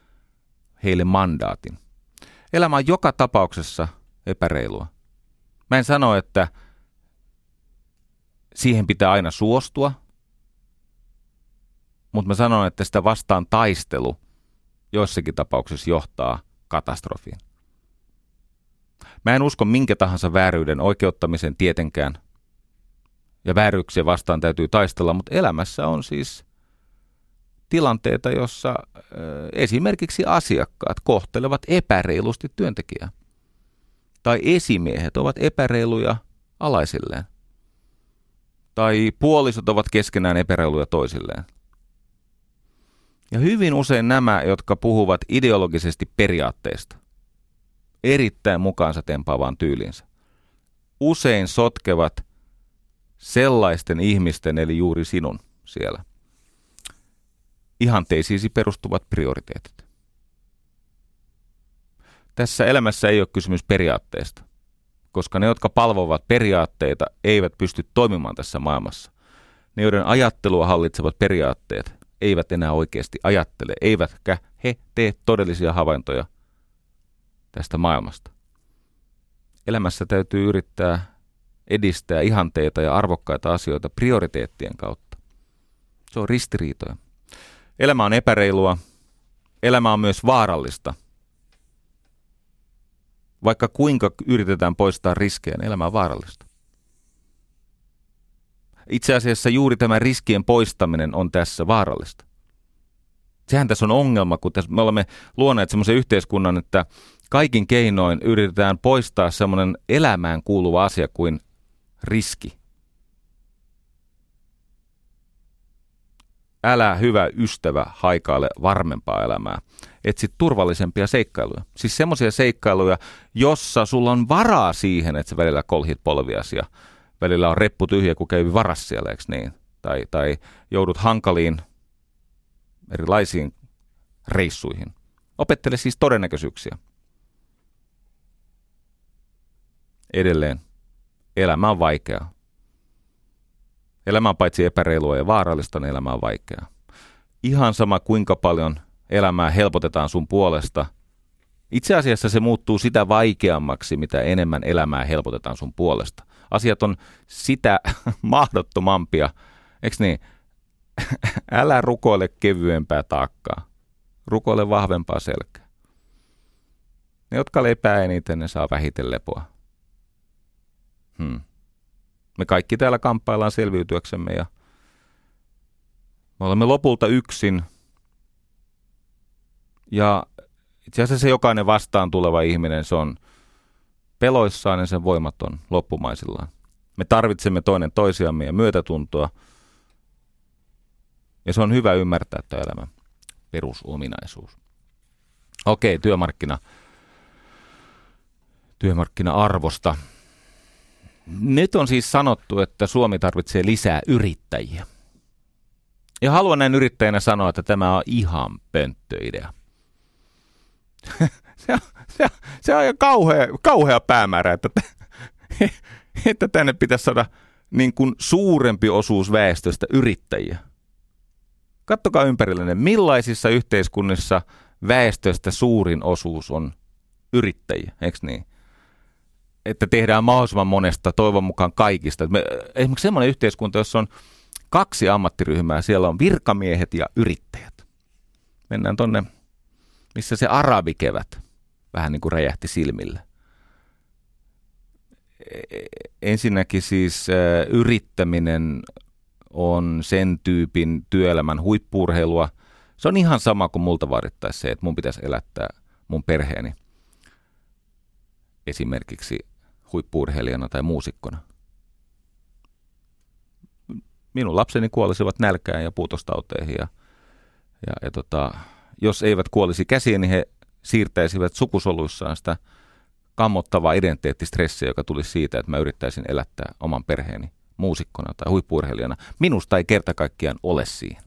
Speaker 2: heille mandaatin. Elämä on joka tapauksessa epäreilua. Mä en sano, että siihen pitää aina suostua, mutta mä sanon, että sitä vastaan taistelu joissakin tapauksissa johtaa katastrofiin. Mä en usko minkä tahansa vääryyden oikeuttamisen tietenkään, ja vääryyksiä vastaan täytyy taistella, mutta elämässä on siis tilanteita, jossa esimerkiksi asiakkaat kohtelevat epäreilusti työntekijää. Tai esimiehet ovat epäreiluja alaisilleen. Tai puolisot ovat keskenään epäreiluja toisilleen. Ja hyvin usein nämä, jotka puhuvat ideologisesti periaatteista, erittäin mukaansa tempaavaan tyylinsä, usein sotkevat sellaisten ihmisten, eli juuri sinun siellä – ihanteisiisi perustuvat prioriteetit. Tässä elämässä ei ole kysymys periaatteesta, koska ne, jotka palvovat periaatteita, eivät pysty toimimaan tässä maailmassa. Ne, joiden ajattelua hallitsevat periaatteet, eivät enää oikeasti ajattele, eivätkä he tee todellisia havaintoja tästä maailmasta. Elämässä täytyy yrittää edistää ihanteita ja arvokkaita asioita prioriteettien kautta. Se on ristiriitoja. Elämä on epäreilua. Elämä on myös vaarallista. Vaikka kuinka yritetään poistaa riskejä, niin elämä on vaarallista. Itse asiassa juuri tämä riskien poistaminen on tässä vaarallista. Sehän tässä on ongelma, kun tässä me olemme luoneet semmoisen yhteiskunnan, että kaikin keinoin yritetään poistaa semmoinen elämään kuuluva asia kuin riski. älä hyvä ystävä haikaile varmempaa elämää. Etsi turvallisempia seikkailuja. Siis semmoisia seikkailuja, jossa sulla on varaa siihen, että sä välillä kolhit polviasi ja välillä on reppu tyhjä, kun käy varas siellä, eikö niin? Tai, tai joudut hankaliin erilaisiin reissuihin. Opettele siis todennäköisyyksiä. Edelleen, elämä on vaikeaa. Elämä on paitsi epäreilua ja vaarallista, niin elämä on vaikeaa. Ihan sama kuinka paljon elämää helpotetaan sun puolesta. Itse asiassa se muuttuu sitä vaikeammaksi, mitä enemmän elämää helpotetaan sun puolesta. Asiat on sitä mahdottomampia. Eikö niin? Älä rukoile kevyempää taakkaa. Rukoile vahvempaa selkää. Ne, jotka lepää eniten, ne saa vähiten lepoa. Hmm. Me kaikki täällä kamppaillaan selviytyäksemme ja me olemme lopulta yksin. Ja itse asiassa se jokainen vastaan tuleva ihminen, se on peloissaan ja sen voimaton loppumaisillaan. Me tarvitsemme toinen toisiamme ja myötätuntoa. Ja se on hyvä ymmärtää tämä elämän perusominaisuus. Okei, työmarkkina, työmarkkina-arvosta. Nyt on siis sanottu, että Suomi tarvitsee lisää yrittäjiä. Ja haluan näin yrittäjänä sanoa, että tämä on ihan pönttöidea. se, on, se, se on kauhea, kauhea päämäärä, että, että tänne pitäisi saada niin kuin suurempi osuus väestöstä yrittäjiä. Kattokaa ympärillenne, millaisissa yhteiskunnissa väestöstä suurin osuus on yrittäjiä, eikö niin? Että tehdään mahdollisimman monesta, toivon mukaan kaikista. Me, esimerkiksi sellainen yhteiskunta, jossa on kaksi ammattiryhmää, siellä on virkamiehet ja yrittäjät. Mennään tonne, missä se arabikevät vähän niin kuin räjähti silmille. E, ensinnäkin siis yrittäminen on sen tyypin työelämän huippuurheilua. Se on ihan sama kuin multa vaadittaisi se, että mun pitäisi elättää mun perheeni esimerkiksi huippuurheilijana tai muusikkona. Minun lapseni kuolisivat nälkään ja puutostauteihin ja, ja, ja tota, jos eivät kuolisi käsiin, niin he siirtäisivät sukusoluissaan sitä kammottavaa identiteettistressiä, joka tuli siitä, että mä yrittäisin elättää oman perheeni muusikkona tai huippuurheilijana. Minusta ei kerta kaikkiaan ole siihen.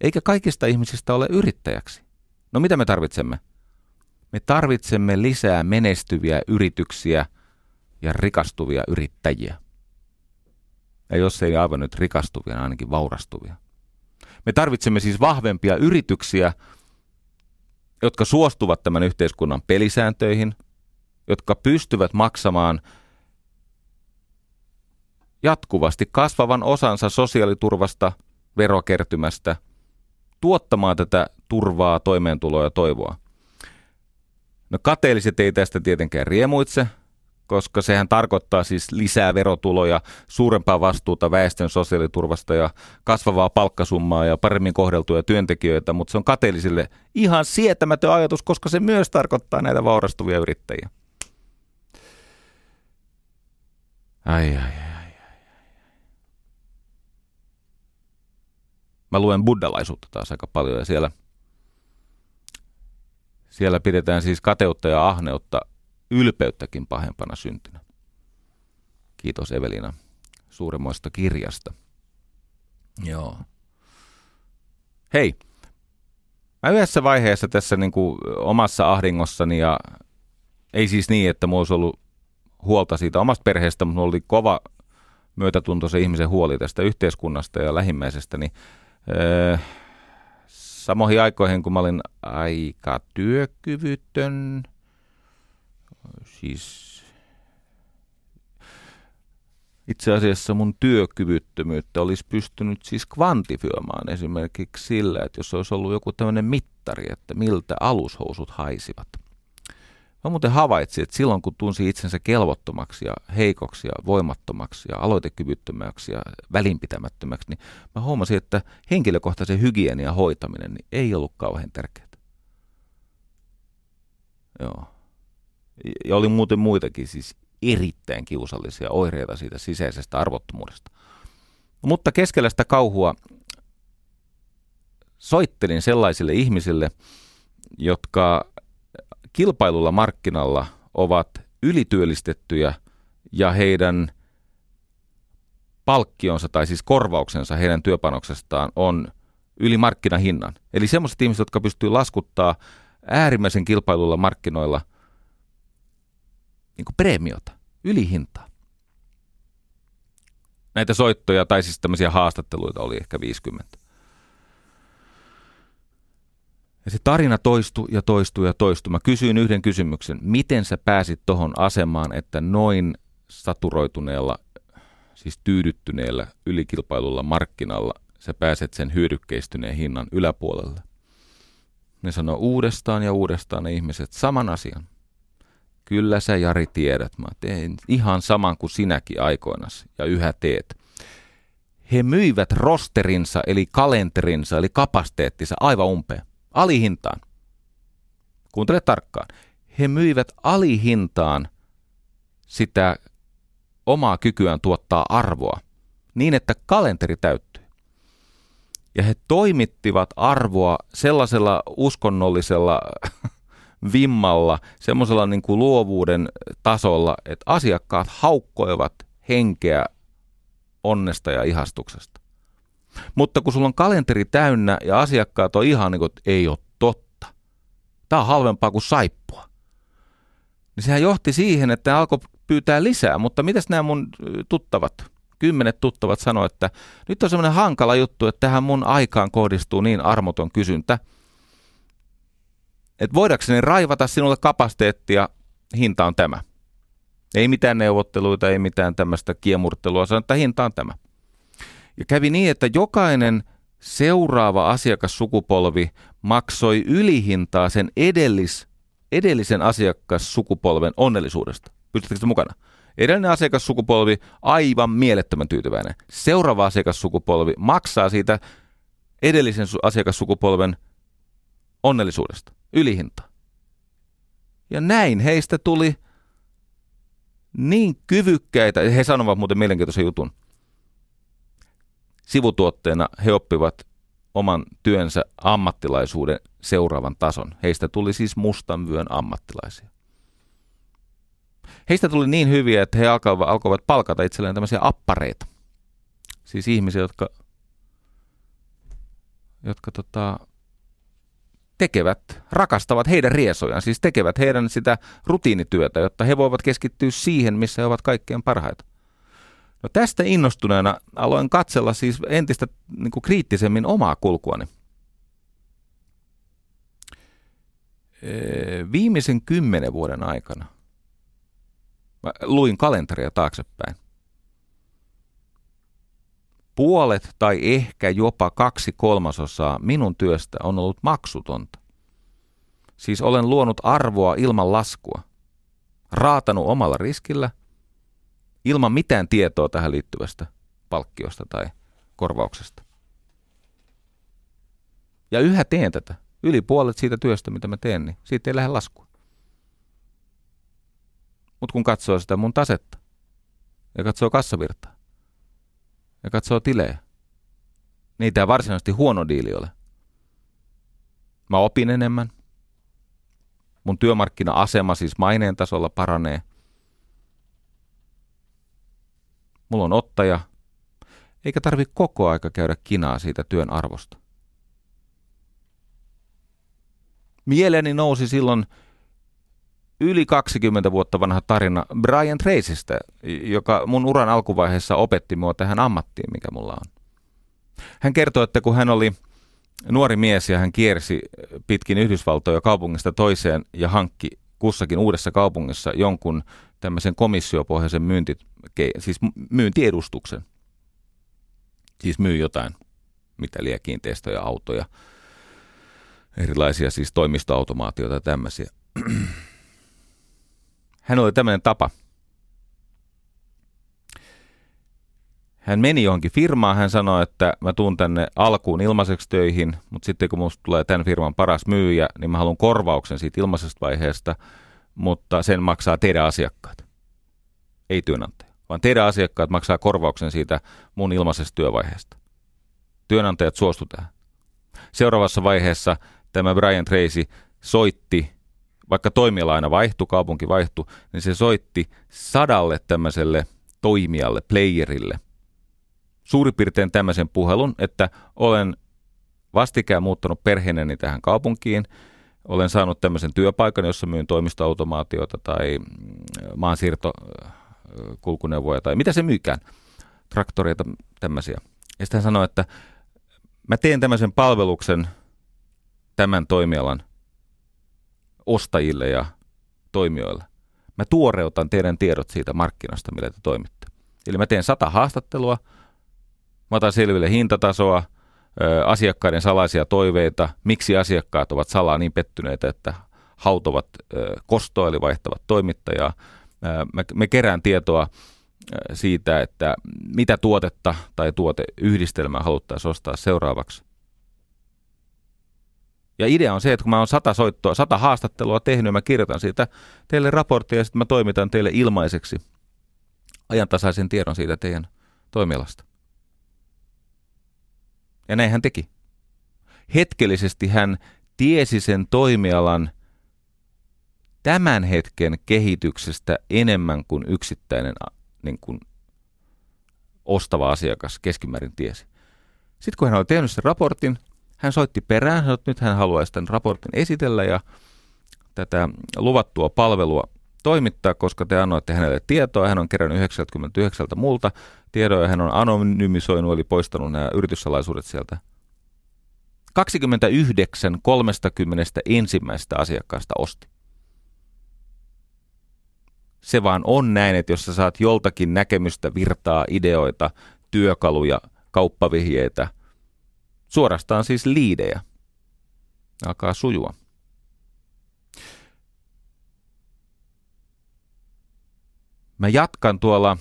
Speaker 2: Eikä kaikista ihmisistä ole yrittäjäksi. No mitä me tarvitsemme? Me tarvitsemme lisää menestyviä yrityksiä ja rikastuvia yrittäjiä. Ja jos ei aivan nyt rikastuvia, niin ainakin vaurastuvia. Me tarvitsemme siis vahvempia yrityksiä, jotka suostuvat tämän yhteiskunnan pelisääntöihin, jotka pystyvät maksamaan jatkuvasti kasvavan osansa sosiaaliturvasta, verokertymästä, tuottamaan tätä turvaa, toimeentuloa ja toivoa. No kateelliset ei tästä tietenkään riemuitse, koska sehän tarkoittaa siis lisää verotuloja, suurempaa vastuuta väestön sosiaaliturvasta ja kasvavaa palkkasummaa ja paremmin kohdeltuja työntekijöitä, mutta se on kateellisille ihan sietämätön ajatus, koska se myös tarkoittaa näitä vaurastuvia yrittäjiä. Ai, ai, ai, ai, ai. Mä luen buddhalaisuutta taas aika paljon ja siellä, siellä pidetään siis kateutta ja ahneutta ylpeyttäkin pahempana syntynä. Kiitos Evelina suuremmoista kirjasta. Joo. Hei, mä yhdessä vaiheessa tässä niin kuin omassa ahdingossani ja ei siis niin, että mulla olisi ollut huolta siitä omasta perheestä, mutta mulla oli kova myötätunto se ihmisen huoli tästä yhteiskunnasta ja lähimmäisestä, niin öö, samoihin aikoihin, kun mä olin aika työkyvytön, siis itse asiassa mun työkyvyttömyyttä olisi pystynyt siis kvantifioimaan esimerkiksi sillä, että jos olisi ollut joku tämmöinen mittari, että miltä alushousut haisivat. Mä muuten havaitsin, että silloin kun tunsi itsensä kelvottomaksi ja heikoksi ja voimattomaksi ja aloitekyvyttömäksi ja välinpitämättömäksi, niin mä huomasin, että henkilökohtaisen hygienian hoitaminen niin ei ollut kauhean tärkeää. Joo. Ja oli muuten muitakin siis erittäin kiusallisia oireita siitä sisäisestä arvottomuudesta. Mutta keskellä sitä kauhua soittelin sellaisille ihmisille, jotka kilpailulla markkinalla ovat ylityöllistettyjä ja heidän palkkionsa tai siis korvauksensa heidän työpanoksestaan on yli markkinahinnan. Eli sellaiset ihmiset, jotka pystyvät laskuttaa äärimmäisen kilpailulla markkinoilla – niin kuin preemiota, ylihintaa. Näitä soittoja tai siis tämmöisiä haastatteluita oli ehkä 50. Ja se tarina toistui ja toistui ja toistui. Mä kysyin yhden kysymyksen. Miten sä pääsit tohon asemaan, että noin saturoituneella, siis tyydyttyneellä ylikilpailulla markkinalla sä pääset sen hyödykkeistyneen hinnan yläpuolelle? Ne sanoo uudestaan ja uudestaan ne ihmiset saman asian Kyllä sä Jari tiedät, mä teen ihan saman kuin sinäkin aikoinasi ja yhä teet. He myivät rosterinsa eli kalenterinsa eli kapasiteettinsa aivan umpeen, alihintaan. Kuuntele tarkkaan. He myivät alihintaan sitä omaa kykyään tuottaa arvoa niin, että kalenteri täyttyi. Ja he toimittivat arvoa sellaisella uskonnollisella vimmalla, semmoisella niin kuin luovuuden tasolla, että asiakkaat haukkoivat henkeä onnesta ja ihastuksesta. Mutta kun sulla on kalenteri täynnä ja asiakkaat on ihan niin kuin, että ei ole totta. Tämä on halvempaa kuin saippua. Niin sehän johti siihen, että alkoi pyytää lisää, mutta mitäs nämä mun tuttavat, kymmenet tuttavat sanoi, että nyt on semmoinen hankala juttu, että tähän mun aikaan kohdistuu niin armoton kysyntä, että voidakseni raivata sinulle kapasiteettia, hinta on tämä. Ei mitään neuvotteluita, ei mitään tämmöistä kiemurttelua, sanotaan, että hinta on tämä. Ja kävi niin, että jokainen seuraava asiakassukupolvi maksoi ylihintaa sen edellis, edellisen asiakassukupolven onnellisuudesta. Pystyttekö mukana? Edellinen asiakassukupolvi aivan mielettömän tyytyväinen. Seuraava asiakassukupolvi maksaa siitä edellisen asiakassukupolven onnellisuudesta, ylihinta. Ja näin heistä tuli niin kyvykkäitä, he sanovat muuten mielenkiintoisen jutun. Sivutuotteena he oppivat oman työnsä ammattilaisuuden seuraavan tason. Heistä tuli siis mustan vyön ammattilaisia. Heistä tuli niin hyviä, että he alkoivat, alkoivat palkata itselleen tämmöisiä appareita. Siis ihmisiä, jotka, jotka tota, tekevät, rakastavat heidän riesojaan, siis tekevät heidän sitä rutiinityötä, jotta he voivat keskittyä siihen, missä he ovat kaikkein parhaita. No tästä innostuneena aloin katsella siis entistä niin kuin kriittisemmin omaa kulkuani. Viimeisen kymmenen vuoden aikana mä luin kalenteria taaksepäin. Puolet tai ehkä jopa kaksi kolmasosaa minun työstä on ollut maksutonta. Siis olen luonut arvoa ilman laskua, raatanut omalla riskillä, ilman mitään tietoa tähän liittyvästä palkkiosta tai korvauksesta. Ja yhä teen tätä. Yli puolet siitä työstä, mitä mä teen, niin siitä ei lähde laskua. Mutta kun katsoo sitä mun tasetta ja katsoo kassavirtaa, ja katsoo tilejä, niin tämä varsinaisesti huono diili ole. Mä opin enemmän. Mun työmarkkina-asema siis maineen tasolla paranee. Mulla on ottaja, eikä tarvi koko aika käydä kinaa siitä työn arvosta. Mieleeni nousi silloin yli 20 vuotta vanha tarina Brian Tracystä, joka mun uran alkuvaiheessa opetti mua tähän ammattiin, mikä mulla on. Hän kertoi, että kun hän oli nuori mies ja hän kiersi pitkin Yhdysvaltoja kaupungista toiseen ja hankki kussakin uudessa kaupungissa jonkun tämmöisen komissiopohjaisen myynti, siis myyntiedustuksen. Siis myy jotain, mitä liian kiinteistöjä, autoja, erilaisia siis toimistoautomaatioita ja tämmöisiä hän oli tämmöinen tapa. Hän meni johonkin firmaan, hän sanoi, että mä tuun tänne alkuun ilmaiseksi töihin, mutta sitten kun musta tulee tämän firman paras myyjä, niin mä haluan korvauksen siitä ilmaisesta vaiheesta, mutta sen maksaa teidän asiakkaat, ei työnantaja, vaan teidän asiakkaat maksaa korvauksen siitä mun ilmaisesta työvaiheesta. Työnantajat suostu tähän. Seuraavassa vaiheessa tämä Brian Tracy soitti vaikka toimiala aina vaihtui, kaupunki vaihtui, niin se soitti sadalle tämmöiselle toimijalle, playerille. Suurin piirtein tämmöisen puhelun, että olen vastikään muuttanut perheenäni tähän kaupunkiin, olen saanut tämmöisen työpaikan, jossa myyn toimistoautomaatiota tai mm, maansiirtokulkuneuvoja tai mitä se myykään, traktoreita, tämmöisiä. Ja sitten hän sanoi, että mä teen tämmöisen palveluksen tämän toimialan ostajille ja toimijoille. Mä tuoreutan teidän tiedot siitä markkinasta, millä te toimitte. Eli mä teen sata haastattelua, mä otan selville hintatasoa, asiakkaiden salaisia toiveita, miksi asiakkaat ovat salaa niin pettyneitä, että hautovat kostoa, eli vaihtavat toimittajaa. Me, kerään tietoa siitä, että mitä tuotetta tai tuoteyhdistelmää haluttaisiin ostaa seuraavaksi. Ja idea on se, että kun mä oon sata soittoa, sata haastattelua tehnyt, mä kirjoitan siitä teille raporttia ja sitten mä toimitan teille ilmaiseksi ajantasaisen tiedon siitä teidän toimialasta. Ja näin hän teki. Hetkellisesti hän tiesi sen toimialan tämän hetken kehityksestä enemmän kuin yksittäinen niin kuin ostava asiakas keskimäärin tiesi. Sitten kun hän oli tehnyt sen raportin, hän soitti perään, sanoi, että nyt hän haluaisi tämän raportin esitellä ja tätä luvattua palvelua toimittaa, koska te annoitte hänelle tietoa. Hän on kerännyt 99 multa tietoa ja hän on anonymisoinut eli poistanut nämä yrityssalaisuudet sieltä. 29 30 ensimmäistä asiakkaasta osti. Se vaan on näin, että jos sä saat joltakin näkemystä, virtaa, ideoita, työkaluja, kauppavihjeitä, suorastaan siis liidejä, alkaa sujua. Mä jatkan tuolla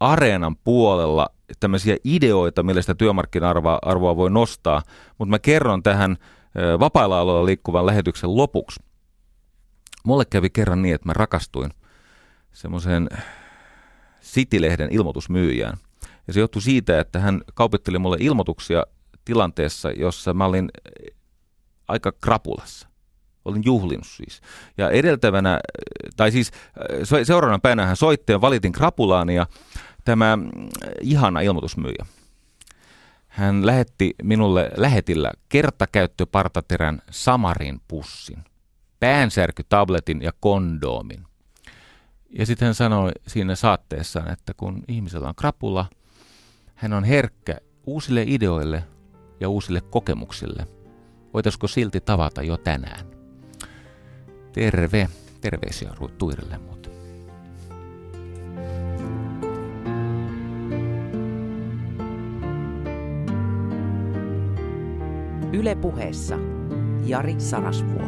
Speaker 2: areenan puolella tämmöisiä ideoita, millä sitä työmarkkina-arvoa arvoa voi nostaa, mutta mä kerron tähän vapailla aloilla liikkuvan lähetyksen lopuksi. Mulle kävi kerran niin, että mä rakastuin semmoiseen City-lehden ilmoitusmyyjään. Ja se johtui siitä, että hän kaupitteli mulle ilmoituksia tilanteessa, jossa mä olin aika krapulassa. Olin juhlinut siis. Ja edeltävänä, tai siis seuraavana päivänä ja valitin krapulaani ja tämä ihana ilmoitusmyyjä. Hän lähetti minulle lähetillä kertakäyttöpartaterän Samarin pussin, päänsärkytabletin ja kondoomin. Ja sitten hän sanoi siinä saatteessaan, että kun ihmisellä on krapula, hän on herkkä uusille ideoille ja uusille kokemuksille. Voitaisiko silti tavata jo tänään? Terve, terveisiä Tuirille muuten.
Speaker 1: Yle puheessa Jari Sarasvuo.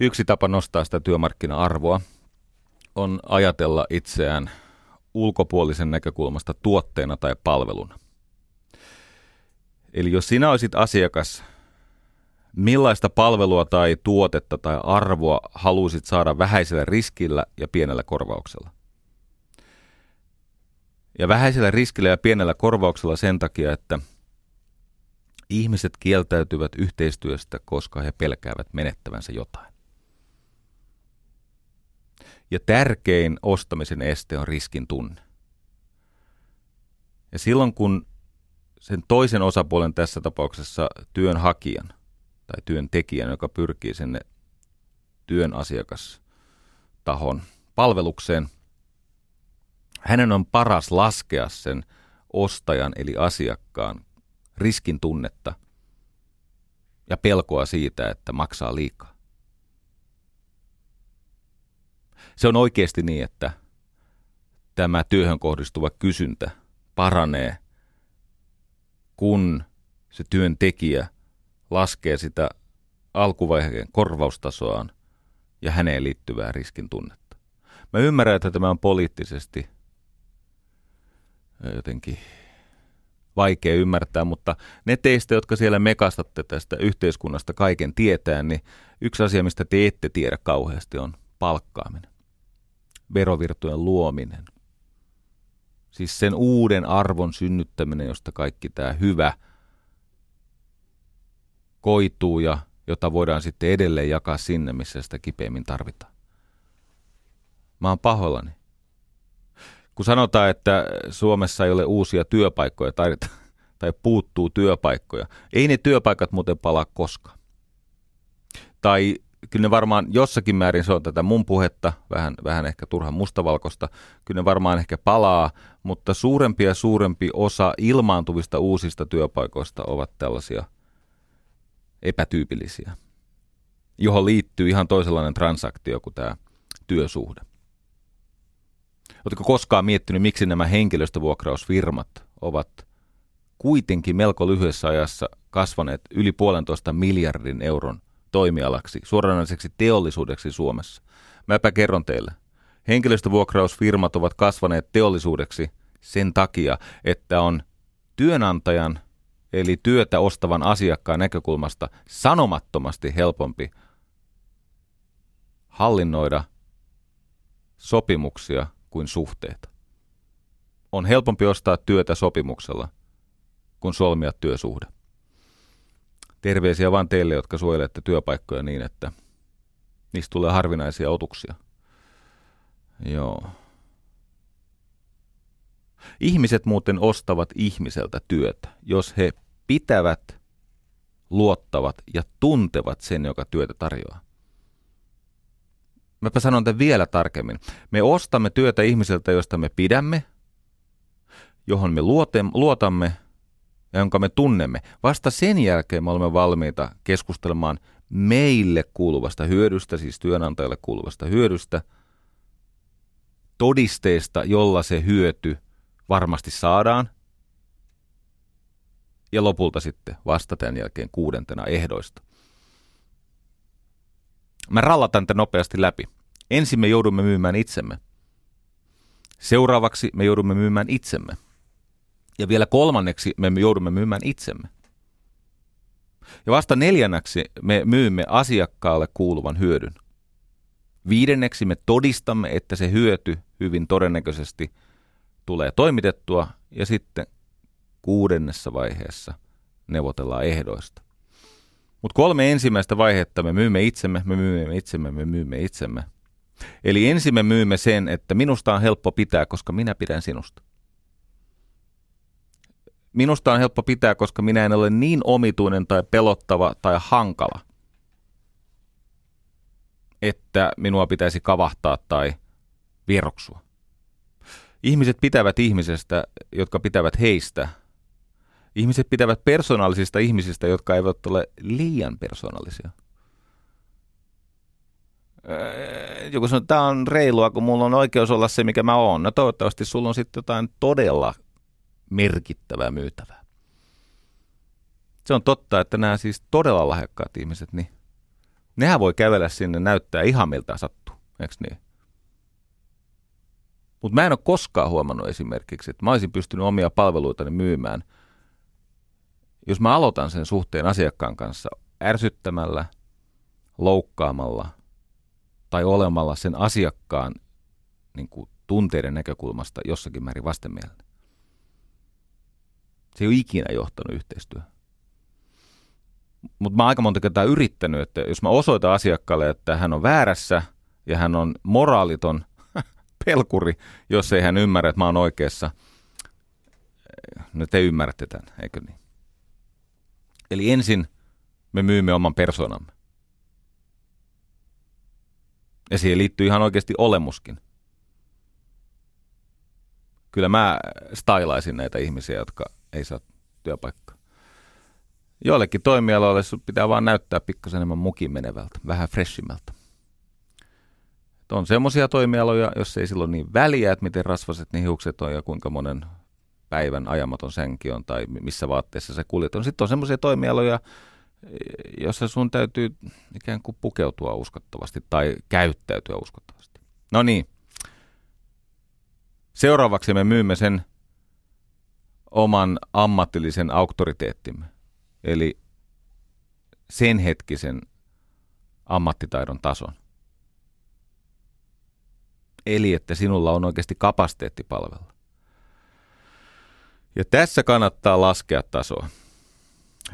Speaker 2: Yksi tapa nostaa sitä työmarkkina-arvoa on ajatella itseään ulkopuolisen näkökulmasta tuotteena tai palveluna. Eli jos sinä olisit asiakas, millaista palvelua tai tuotetta tai arvoa haluaisit saada vähäisellä riskillä ja pienellä korvauksella? Ja vähäisellä riskillä ja pienellä korvauksella sen takia, että ihmiset kieltäytyvät yhteistyöstä, koska he pelkäävät menettävänsä jotain. Ja tärkein ostamisen este on riskin tunne. Ja silloin kun sen toisen osapuolen tässä tapauksessa työnhakijan tai työntekijän, joka pyrkii sinne työn asiakastahon palvelukseen, hänen on paras laskea sen ostajan eli asiakkaan riskin tunnetta ja pelkoa siitä, että maksaa liikaa. Se on oikeasti niin, että tämä työhön kohdistuva kysyntä paranee, kun se työntekijä laskee sitä alkuvaiheen korvaustasoaan ja häneen liittyvää riskin tunnetta. Mä ymmärrän, että tämä on poliittisesti jotenkin vaikea ymmärtää, mutta ne teistä, jotka siellä mekastatte tästä yhteiskunnasta kaiken tietää, niin yksi asia, mistä te ette tiedä kauheasti, on palkkaaminen verovirtojen luominen. Siis sen uuden arvon synnyttäminen, josta kaikki tämä hyvä koituu ja jota voidaan sitten edelleen jakaa sinne, missä sitä kipeimmin tarvitaan. Mä oon pahoillani. Kun sanotaan, että Suomessa ei ole uusia työpaikkoja tai, tai puuttuu työpaikkoja, ei ne työpaikat muuten palaa koskaan. Tai kyllä ne varmaan jossakin määrin se on tätä mun puhetta, vähän, vähän ehkä turhan mustavalkosta, kyllä ne varmaan ehkä palaa, mutta suurempi ja suurempi osa ilmaantuvista uusista työpaikoista ovat tällaisia epätyypillisiä, johon liittyy ihan toisenlainen transaktio kuin tämä työsuhde. Oletko koskaan miettinyt, miksi nämä henkilöstövuokrausfirmat ovat kuitenkin melko lyhyessä ajassa kasvaneet yli puolentoista miljardin euron toimialaksi, suoranaiseksi teollisuudeksi Suomessa. Mäpä kerron teille. Henkilöstövuokrausfirmat ovat kasvaneet teollisuudeksi sen takia, että on työnantajan eli työtä ostavan asiakkaan näkökulmasta sanomattomasti helpompi hallinnoida sopimuksia kuin suhteita. On helpompi ostaa työtä sopimuksella kuin solmia työsuhde. Terveisiä vain teille, jotka suojelette työpaikkoja niin, että niistä tulee harvinaisia otuksia. Joo. Ihmiset muuten ostavat ihmiseltä työtä, jos he pitävät, luottavat ja tuntevat sen, joka työtä tarjoaa. Mäpä sanon tämän vielä tarkemmin. Me ostamme työtä ihmiseltä, josta me pidämme, johon me luotamme ja jonka me tunnemme. Vasta sen jälkeen me olemme valmiita keskustelemaan meille kuuluvasta hyödystä, siis työnantajalle kuuluvasta hyödystä, todisteesta, jolla se hyöty varmasti saadaan, ja lopulta sitten vasta tämän jälkeen kuudentena ehdoista. Mä rallatan tämän nopeasti läpi. Ensin me joudumme myymään itsemme. Seuraavaksi me joudumme myymään itsemme. Ja vielä kolmanneksi me joudumme myymään itsemme. Ja vasta neljänneksi me myymme asiakkaalle kuuluvan hyödyn. Viidenneksi me todistamme, että se hyöty hyvin todennäköisesti tulee toimitettua ja sitten kuudennessa vaiheessa neuvotellaan ehdoista. Mutta kolme ensimmäistä vaihetta me myymme itsemme, me myymme itsemme, me myymme itsemme. Eli ensin me myymme sen, että minusta on helppo pitää, koska minä pidän sinusta. Minusta on helppo pitää, koska minä en ole niin omituinen tai pelottava tai hankala, että minua pitäisi kavahtaa tai vieroksua. Ihmiset pitävät ihmisestä, jotka pitävät heistä. Ihmiset pitävät persoonallisista ihmisistä, jotka eivät ole liian persoonallisia. Joku sanoo, että tämä on reilua, kun mulla on oikeus olla se, mikä mä oon. No toivottavasti sulla on sitten jotain todella merkittävää myytävää. Se on totta, että nämä siis todella lahjakkaat ihmiset, niin nehän voi kävellä sinne näyttää ihan miltä sattuu, eikö niin? Mutta mä en ole koskaan huomannut esimerkiksi, että mä olisin pystynyt omia palveluitani myymään, jos mä aloitan sen suhteen asiakkaan kanssa ärsyttämällä, loukkaamalla tai olemalla sen asiakkaan niin kuin, tunteiden näkökulmasta jossakin määrin vastenmielinen. Se ei ole ikinä johtanut yhteistyöhön. Mutta mä oon aika monta kertaa yrittänyt, että jos mä osoitan asiakkaalle, että hän on väärässä ja hän on moraaliton pelkuri, jos ei hän ymmärrä, että mä oon oikeassa. No te ymmärrätte tämän, eikö niin? Eli ensin me myymme oman persoonamme. Ja siihen liittyy ihan oikeasti olemuskin. Kyllä mä stylaisin näitä ihmisiä, jotka ei saa työpaikkaa. Joillekin toimialoille pitää vaan näyttää pikkasen enemmän mukin menevältä, vähän freshimältä. On semmoisia toimialoja, jos ei silloin niin väliä, että miten rasvaset ne hiukset on ja kuinka monen päivän ajamaton sänki on tai missä vaatteessa se kuljet on. Sitten on semmoisia toimialoja, jossa sun täytyy ikään kuin pukeutua uskottavasti tai käyttäytyä uskottavasti. No niin. Seuraavaksi me myymme sen oman ammatillisen auktoriteettimme, eli sen hetkisen ammattitaidon tason. Eli että sinulla on oikeasti kapasiteetti palvella. Ja tässä kannattaa laskea tasoa.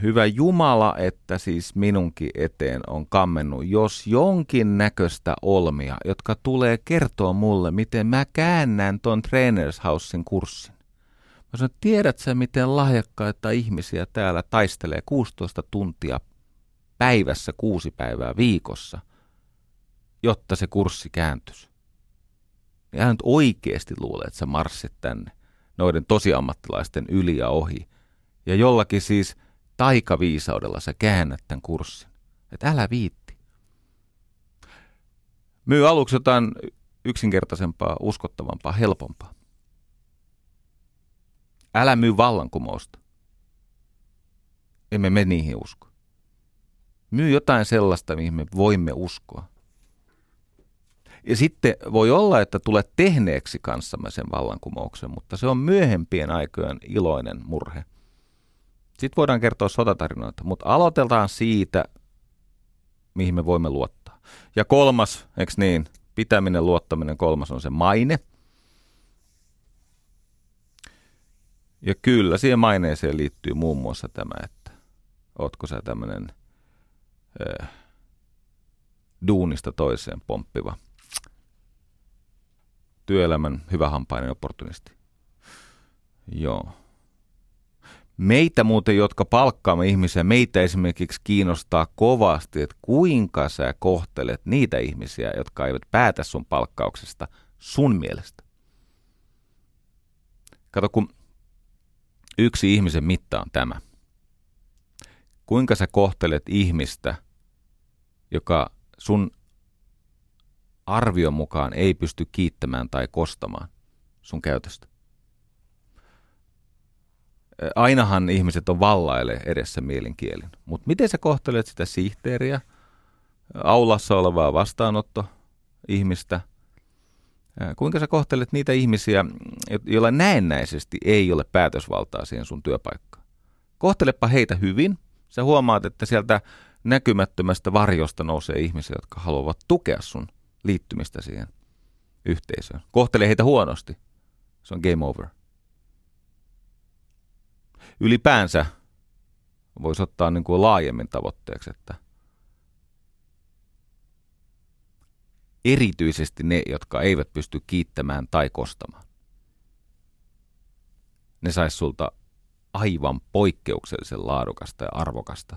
Speaker 2: Hyvä Jumala, että siis minunkin eteen on kammennut, jos jonkin näköistä olmia, jotka tulee kertoa mulle, miten mä käännän ton Trainers Housein kurssin. Mä sanon, tiedät sä, miten lahjakkaita ihmisiä täällä taistelee 16 tuntia päivässä kuusi päivää viikossa, jotta se kurssi kääntyisi. Niin hän nyt oikeasti luulee, että sä marssit tänne noiden tosiammattilaisten yli ja ohi. Ja jollakin siis taikaviisaudella sä käännät tämän kurssin. Että älä viitti. Myy aluksi jotain yksinkertaisempaa, uskottavampaa, helpompaa. Älä myy vallankumousta. Emme me niihin usko. Myy jotain sellaista, mihin me voimme uskoa. Ja sitten voi olla, että tulet tehneeksi kanssamme sen vallankumouksen, mutta se on myöhempien aikojen iloinen murhe. Sitten voidaan kertoa sotatarinoita, mutta aloitetaan siitä, mihin me voimme luottaa. Ja kolmas, eikö niin, pitäminen, luottaminen, kolmas on se maine. Ja kyllä, siihen maineeseen liittyy muun muassa tämä, että ootko sä tämmöinen äh, duunista toiseen pomppiva työelämän hyvähampainen opportunisti. Joo. Meitä muuten, jotka palkkaamme ihmisiä, meitä esimerkiksi kiinnostaa kovasti, että kuinka sä kohtelet niitä ihmisiä, jotka eivät päätä sun palkkauksesta sun mielestä. Kato, kun yksi ihmisen mitta on tämä. Kuinka sä kohtelet ihmistä, joka sun arvion mukaan ei pysty kiittämään tai kostamaan sun käytöstä. Ainahan ihmiset on vallaille edessä mielenkielin, mutta miten sä kohtelet sitä sihteeriä, aulassa olevaa vastaanotto ihmistä, kuinka sä kohtelet niitä ihmisiä, joilla näennäisesti ei ole päätösvaltaa siihen sun työpaikkaan. Kohtelepa heitä hyvin, sä huomaat, että sieltä näkymättömästä varjosta nousee ihmisiä, jotka haluavat tukea sun liittymistä siihen yhteisöön. Kohtele heitä huonosti. Se on game over. Ylipäänsä voisi ottaa niin kuin laajemmin tavoitteeksi, että erityisesti ne, jotka eivät pysty kiittämään tai kostamaan. Ne sais sulta aivan poikkeuksellisen laadukasta ja arvokasta,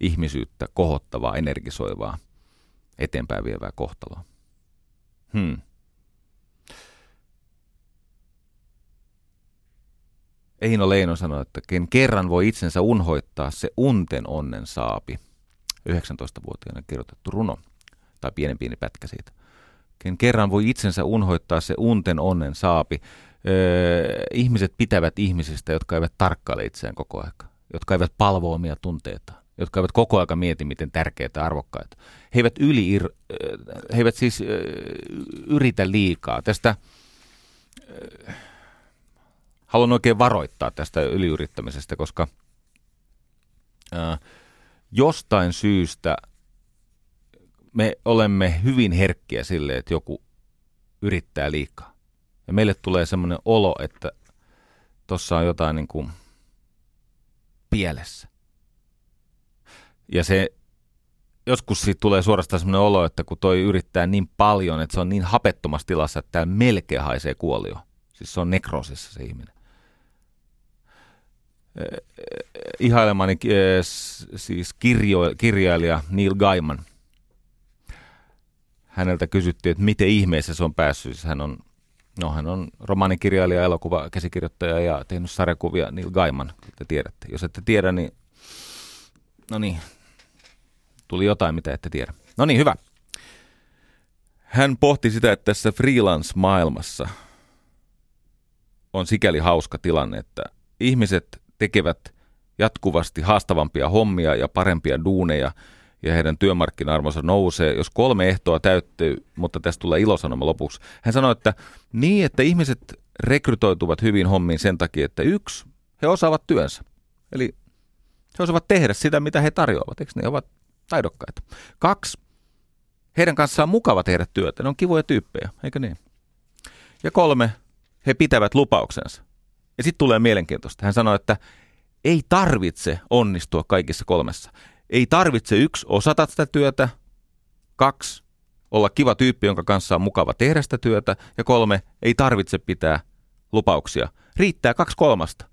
Speaker 2: ihmisyyttä kohottavaa, energisoivaa, eteenpäin vievää kohtaloa. Hmm. Eino Leino sanoi, että ken kerran voi itsensä unhoittaa, se unten onnen saapi. 19-vuotiaana kirjoitettu runo, tai pienen pieni pätkä siitä. Ken kerran voi itsensä unhoittaa, se unten onnen saapi. Öö, ihmiset pitävät ihmisistä, jotka eivät tarkkaile itseään koko aika, jotka eivät palvo omia tunteitaan jotka eivät koko ajan mieti, miten tärkeitä ja arvokkaita. He eivät, yli, he eivät siis yritä liikaa. Tästä haluan oikein varoittaa tästä yliyrittämisestä, koska jostain syystä me olemme hyvin herkkiä sille, että joku yrittää liikaa. Ja meille tulee semmoinen olo, että tuossa on jotain niin kuin pielessä. Ja se joskus siitä tulee suorastaan sellainen olo, että kun toi yrittää niin paljon, että se on niin hapettomassa tilassa, että tämä melkein haisee kuolio. Siis se on nekroosissa se ihminen. Ihailemani siis kirjo, kirjailija Neil Gaiman. Häneltä kysyttiin, että miten ihmeessä se on päässyt. Siis hän on, no, hän on romaanikirjailija, elokuva, käsikirjoittaja ja tehnyt sarjakuvia Neil Gaiman, te tiedätte. Jos ette tiedä, niin no niin, Tuli jotain, mitä ette tiedä. No niin, hyvä. Hän pohti sitä, että tässä freelance-maailmassa on sikäli hauska tilanne, että ihmiset tekevät jatkuvasti haastavampia hommia ja parempia duuneja ja heidän työmarkkina-arvonsa nousee, jos kolme ehtoa täyttyy, mutta tästä tulee ilosanoma lopuksi. Hän sanoi, että niin, että ihmiset rekrytoituvat hyvin hommiin sen takia, että yksi, he osaavat työnsä. Eli he osaavat tehdä sitä, mitä he tarjoavat. Eikö ne ovat taidokkaita. Kaksi, heidän kanssaan on mukava tehdä työtä. Ne on kivoja tyyppejä, eikö niin? Ja kolme, he pitävät lupauksensa. Ja sitten tulee mielenkiintoista. Hän sanoi, että ei tarvitse onnistua kaikissa kolmessa. Ei tarvitse yksi osata sitä työtä, kaksi olla kiva tyyppi, jonka kanssa on mukava tehdä sitä työtä, ja kolme, ei tarvitse pitää lupauksia. Riittää kaksi kolmasta.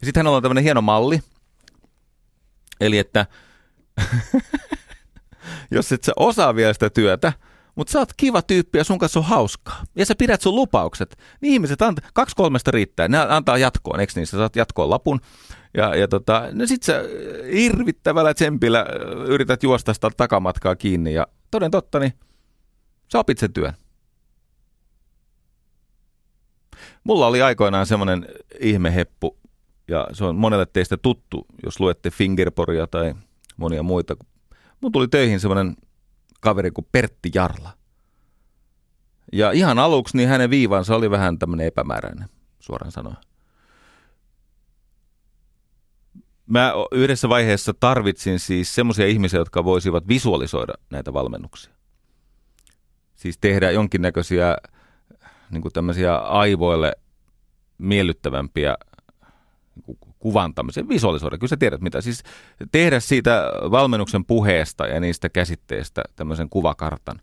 Speaker 2: Ja sitten hänellä on tämmöinen hieno malli, eli että jos et sä osaa vielä sitä työtä, mutta sä oot kiva tyyppi ja sun kanssa on hauskaa. Ja sä pidät sun lupaukset. Niin ihmiset, anta, kaksi kolmesta riittää. Ne antaa jatkoon, eikö niin? Sä saat jatkoon lapun. Ja, ja tota, no sit sä hirvittävällä tsempillä yrität juosta sitä takamatkaa kiinni. Ja toden totta, niin sä opit sen työn. Mulla oli aikoinaan semmoinen ihmeheppu, ja se on monelle teistä tuttu, jos luette Fingerporia tai monia muita mun tuli töihin semmoinen kaveri kuin Pertti Jarla. Ja ihan aluksi niin hänen viivansa oli vähän tämmöinen epämääräinen, suoraan sanoen. Mä yhdessä vaiheessa tarvitsin siis semmoisia ihmisiä, jotka voisivat visualisoida näitä valmennuksia. Siis tehdä jonkinnäköisiä niin kuin tämmöisiä aivoille miellyttävämpiä niin kuvantamisen, visualisoida. Kyllä sä tiedät mitä. Siis tehdä siitä valmennuksen puheesta ja niistä käsitteistä tämmöisen kuvakartan.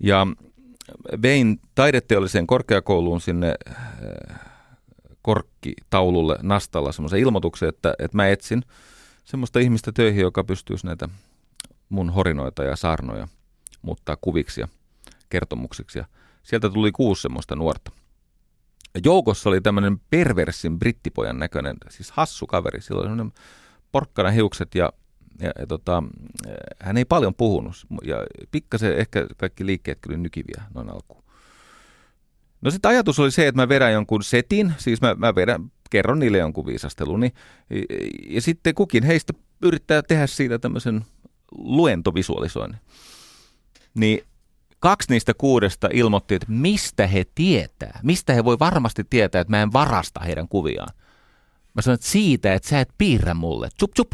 Speaker 2: Ja vein taideteolliseen korkeakouluun sinne äh, korkkitaululle nastalla semmoisen ilmoituksen, että, että mä etsin semmoista ihmistä töihin, joka pystyisi näitä mun horinoita ja saarnoja muuttaa kuviksi ja kertomuksiksi. Ja sieltä tuli kuusi semmoista nuorta. Ja joukossa oli tämmöinen perversin brittipojan näköinen, siis hassu kaveri. Sillä oli semmoinen porkkana hiukset ja, ja, ja tota, hän ei paljon puhunut. Ja pikkasen ehkä kaikki liikkeet kyllä nykiviä noin alkuun. No sitten ajatus oli se, että mä vedän jonkun setin, siis mä, mä vedän, kerron niille jonkun viisastelun, niin, ja, ja sitten kukin heistä yrittää tehdä siitä tämmöisen luentovisualisoinnin. Niin kaksi niistä kuudesta ilmoitti, että mistä he tietää, mistä he voi varmasti tietää, että mä en varasta heidän kuviaan. Mä sanoin, että siitä, että sä et piirrä mulle. Tsup, tsup.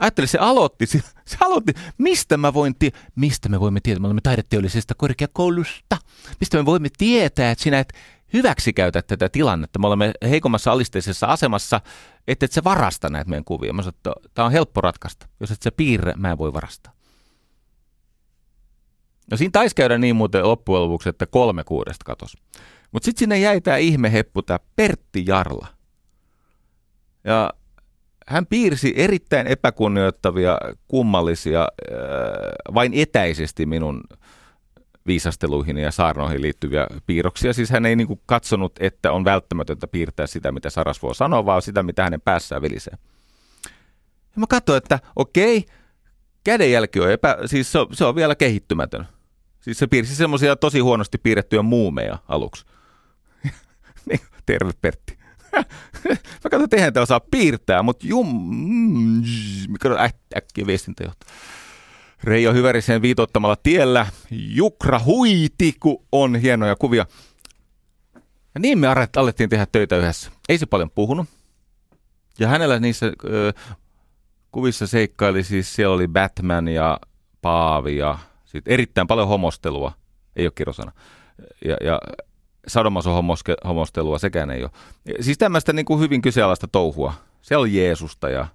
Speaker 2: Ajattelin, se aloitti, se, se aloitti, mistä mä voin tie- mistä me voimme tietää, me olemme taideteollisesta korkeakoulusta, mistä me voimme tietää, että sinä et hyväksikäytä tätä tilannetta, me olemme heikommassa alisteisessa asemassa, että et sä varasta näitä meidän kuvia. Mä sanoin, että tämä on helppo ratkaista, jos et sä piirrä, mä en voi varastaa. No siinä taisi käydä niin muuten loppujen lopuksi, että kolme kuudesta katos. Mutta sitten sinne jäi tämä ihmeheppu, tämä Pertti Jarla. Ja hän piirsi erittäin epäkunnioittavia, kummallisia, äh, vain etäisesti minun viisasteluihin ja saarnoihin liittyviä piirroksia. Siis hän ei niin katsonut, että on välttämätöntä piirtää sitä, mitä Sarasvuo sanoo, vaan sitä, mitä hänen päässään vilisee. Ja mä katsoin, että okei, kädenjälki on, epä, siis se on, se on vielä kehittymätön. Siis se piirsi semmoisia tosi huonosti piirrettyjä muumeja aluksi. niin, terve Pertti. mä katsoin, että eihän te osaa piirtää, mutta jum, mikä äk, äkkiä viestintäjohtaja. Reijo Hyvärisen viitottamalla tiellä. Jukra huiti, kun on hienoja kuvia. Ja niin me alettiin tehdä töitä yhdessä. Ei se paljon puhunut. Ja hänellä niissä ö, kuvissa seikkaili siis, siellä oli Batman ja Paavi ja sitten erittäin paljon homostelua, ei ole kirosana. Ja, ja sadomaso homostelua sekään ei ole. Siis tämmöistä niin kuin hyvin kyseenalaista touhua. Se oli Jeesusta ja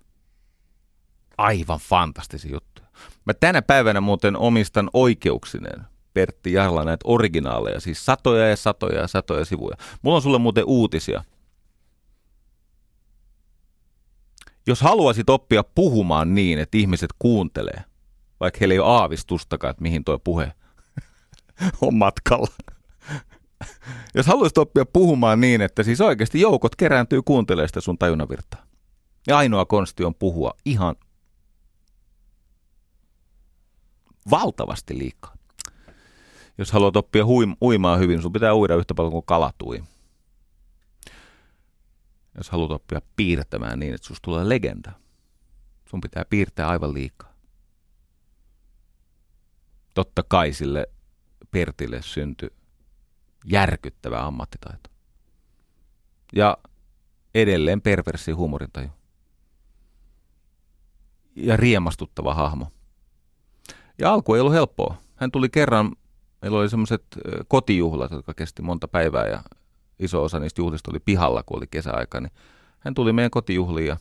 Speaker 2: aivan fantastisia juttuja. Mä tänä päivänä muuten omistan oikeuksinen Pertti Jarla näitä originaaleja, siis satoja ja satoja ja satoja sivuja. Mulla on sulle muuten uutisia. Jos haluaisit oppia puhumaan niin, että ihmiset kuuntelee, vaikka heillä ei ole aavistustakaan, että mihin tuo puhe on matkalla. Jos haluaisit oppia puhumaan niin, että siis oikeasti joukot kerääntyy kuuntelemaan sitä sun tajunnavirtaa. Ja ainoa konsti on puhua ihan valtavasti liikaa. Jos haluat oppia huim- uimaan hyvin, sun pitää uida yhtä paljon kuin kalat ui. Jos haluat oppia piirtämään niin, että susta tulee legenda, sun pitää piirtää aivan liikaa totta kai sille Pertille syntyi järkyttävä ammattitaito. Ja edelleen perversi huumorintaju. Ja riemastuttava hahmo. Ja alku ei ollut helppoa. Hän tuli kerran, meillä oli semmoiset kotijuhlat, jotka kesti monta päivää ja iso osa niistä juhlista oli pihalla, kun oli kesäaika. Niin hän tuli meidän kotijuhliin ja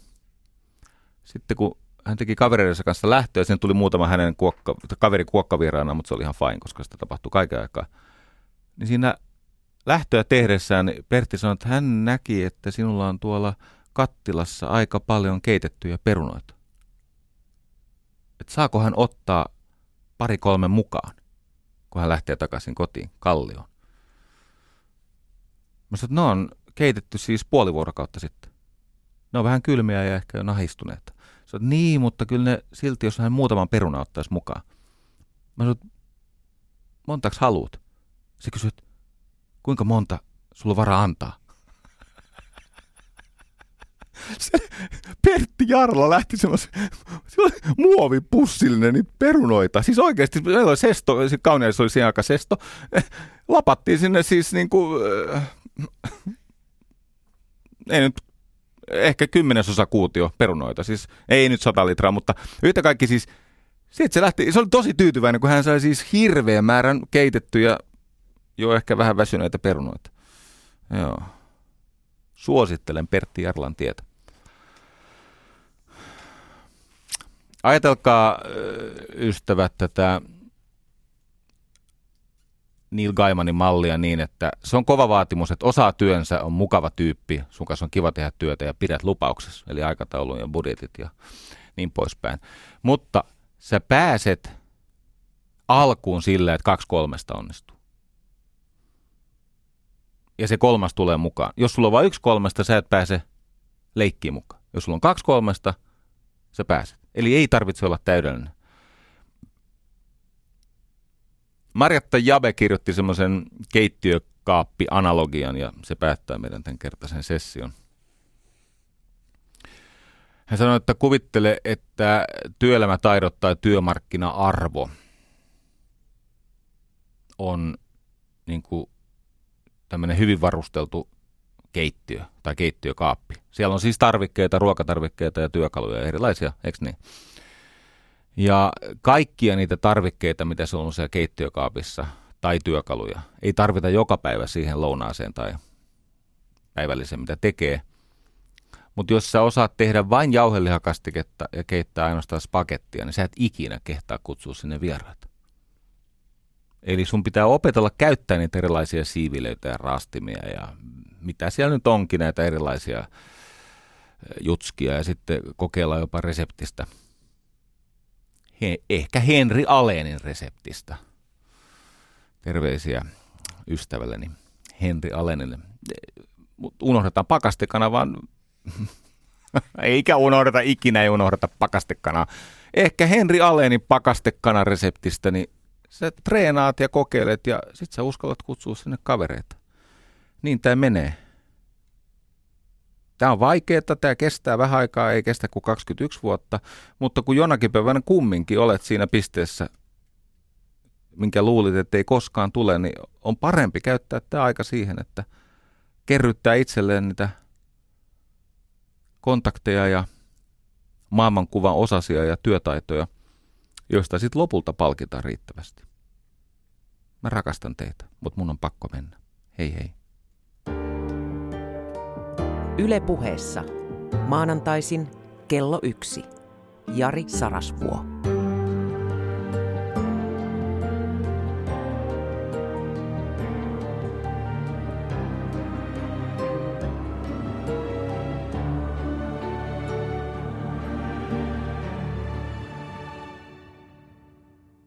Speaker 2: sitten kun hän teki kavereidensa kanssa lähtöä, sen tuli muutama hänen kuokka, kaveri kuokkavieraana, mutta se oli ihan fine, koska sitä tapahtui kaiken aikaa. Niin siinä lähtöä tehdessään Pertti sanoi, että hän näki, että sinulla on tuolla kattilassa aika paljon keitettyjä perunoita. Että saako hän ottaa pari kolme mukaan, kun hän lähtee takaisin kotiin kallioon. Mä sanoin, että ne on keitetty siis puoli vuorokautta sitten. Ne on vähän kylmiä ja ehkä jo nahistuneet. Sä oot, niin, mutta kyllä ne silti, jos hän muutaman peruna ottaisi mukaan. Mä sanoin, montaks haluut? Se kysyi, kuinka monta sulla varaa antaa? Se Pertti Jarla lähti semmoisen, muovipussillinen niitä perunoita. Siis oikeasti, meillä oli sesto, kauneus oli siinä aika sesto. Lapattiin sinne siis niin kuin, äh, ei nyt ehkä kymmenesosa kuutio perunoita, siis ei nyt sata litraa, mutta yhtä kaikki siis, sitten se lähti, se oli tosi tyytyväinen, kun hän sai siis hirveän määrän keitettyjä, jo ehkä vähän väsyneitä perunoita. Joo. Suosittelen Pertti Jarlan tietä. Ajatelkaa, ystävät, tätä Neil Gaimanin mallia niin, että se on kova vaatimus, että osaa työnsä, on mukava tyyppi, sun kanssa on kiva tehdä työtä ja pidät lupauksessa, eli aikataulun ja budjetit ja niin poispäin. Mutta sä pääset alkuun sillä, että kaksi kolmesta onnistuu. Ja se kolmas tulee mukaan. Jos sulla on vain yksi kolmesta, sä et pääse leikkiin mukaan. Jos sulla on kaksi kolmesta, sä pääset. Eli ei tarvitse olla täydellinen. Marjatta Jabe kirjoitti semmoisen keittiökaappi-analogian ja se päättää meidän tämän kertaisen session. Hän sanoi, että kuvittele, että työelämätaidot tai työmarkkina-arvo on niin kuin tämmöinen hyvin varusteltu keittiö tai keittiökaappi. Siellä on siis tarvikkeita, ruokatarvikkeita ja työkaluja erilaisia, eikö niin? Ja kaikkia niitä tarvikkeita, mitä se on siellä keittiökaapissa tai työkaluja, ei tarvita joka päivä siihen lounaaseen tai päivälliseen, mitä tekee. Mutta jos sä osaat tehdä vain jauhelihakastiketta ja keittää ainoastaan spagettia, niin sä et ikinä kehtaa kutsua sinne vieraita. Eli sun pitää opetella käyttää niitä erilaisia siivilöitä ja raastimia ja mitä siellä nyt onkin näitä erilaisia jutskia ja sitten kokeilla jopa reseptistä – he, ehkä Henri Alenin reseptistä. Terveisiä ystävälleni Henri Alenille. Mutta unohdetaan pakastekana, vaan eikä unohdeta, ikinä ei unohdeta pakastekana. Ehkä Henri Alenin pakastekana reseptistä, niin sä treenaat ja kokeilet ja sit sä uskallat kutsua sinne kavereita. Niin tämä menee. Tämä on vaikeaa, tämä kestää vähän aikaa, ei kestä kuin 21 vuotta, mutta kun jonakin päivänä kumminkin olet siinä pisteessä, minkä luulit, että ei koskaan tule, niin on parempi käyttää tämä aika siihen, että kerryttää itselleen niitä kontakteja ja maailmankuvan osasia ja työtaitoja, joista sitten lopulta palkitaan riittävästi. Mä rakastan teitä, mutta mun on pakko mennä. Hei hei.
Speaker 1: Yle puheessa. Maanantaisin kello yksi. Jari Sarasvuo.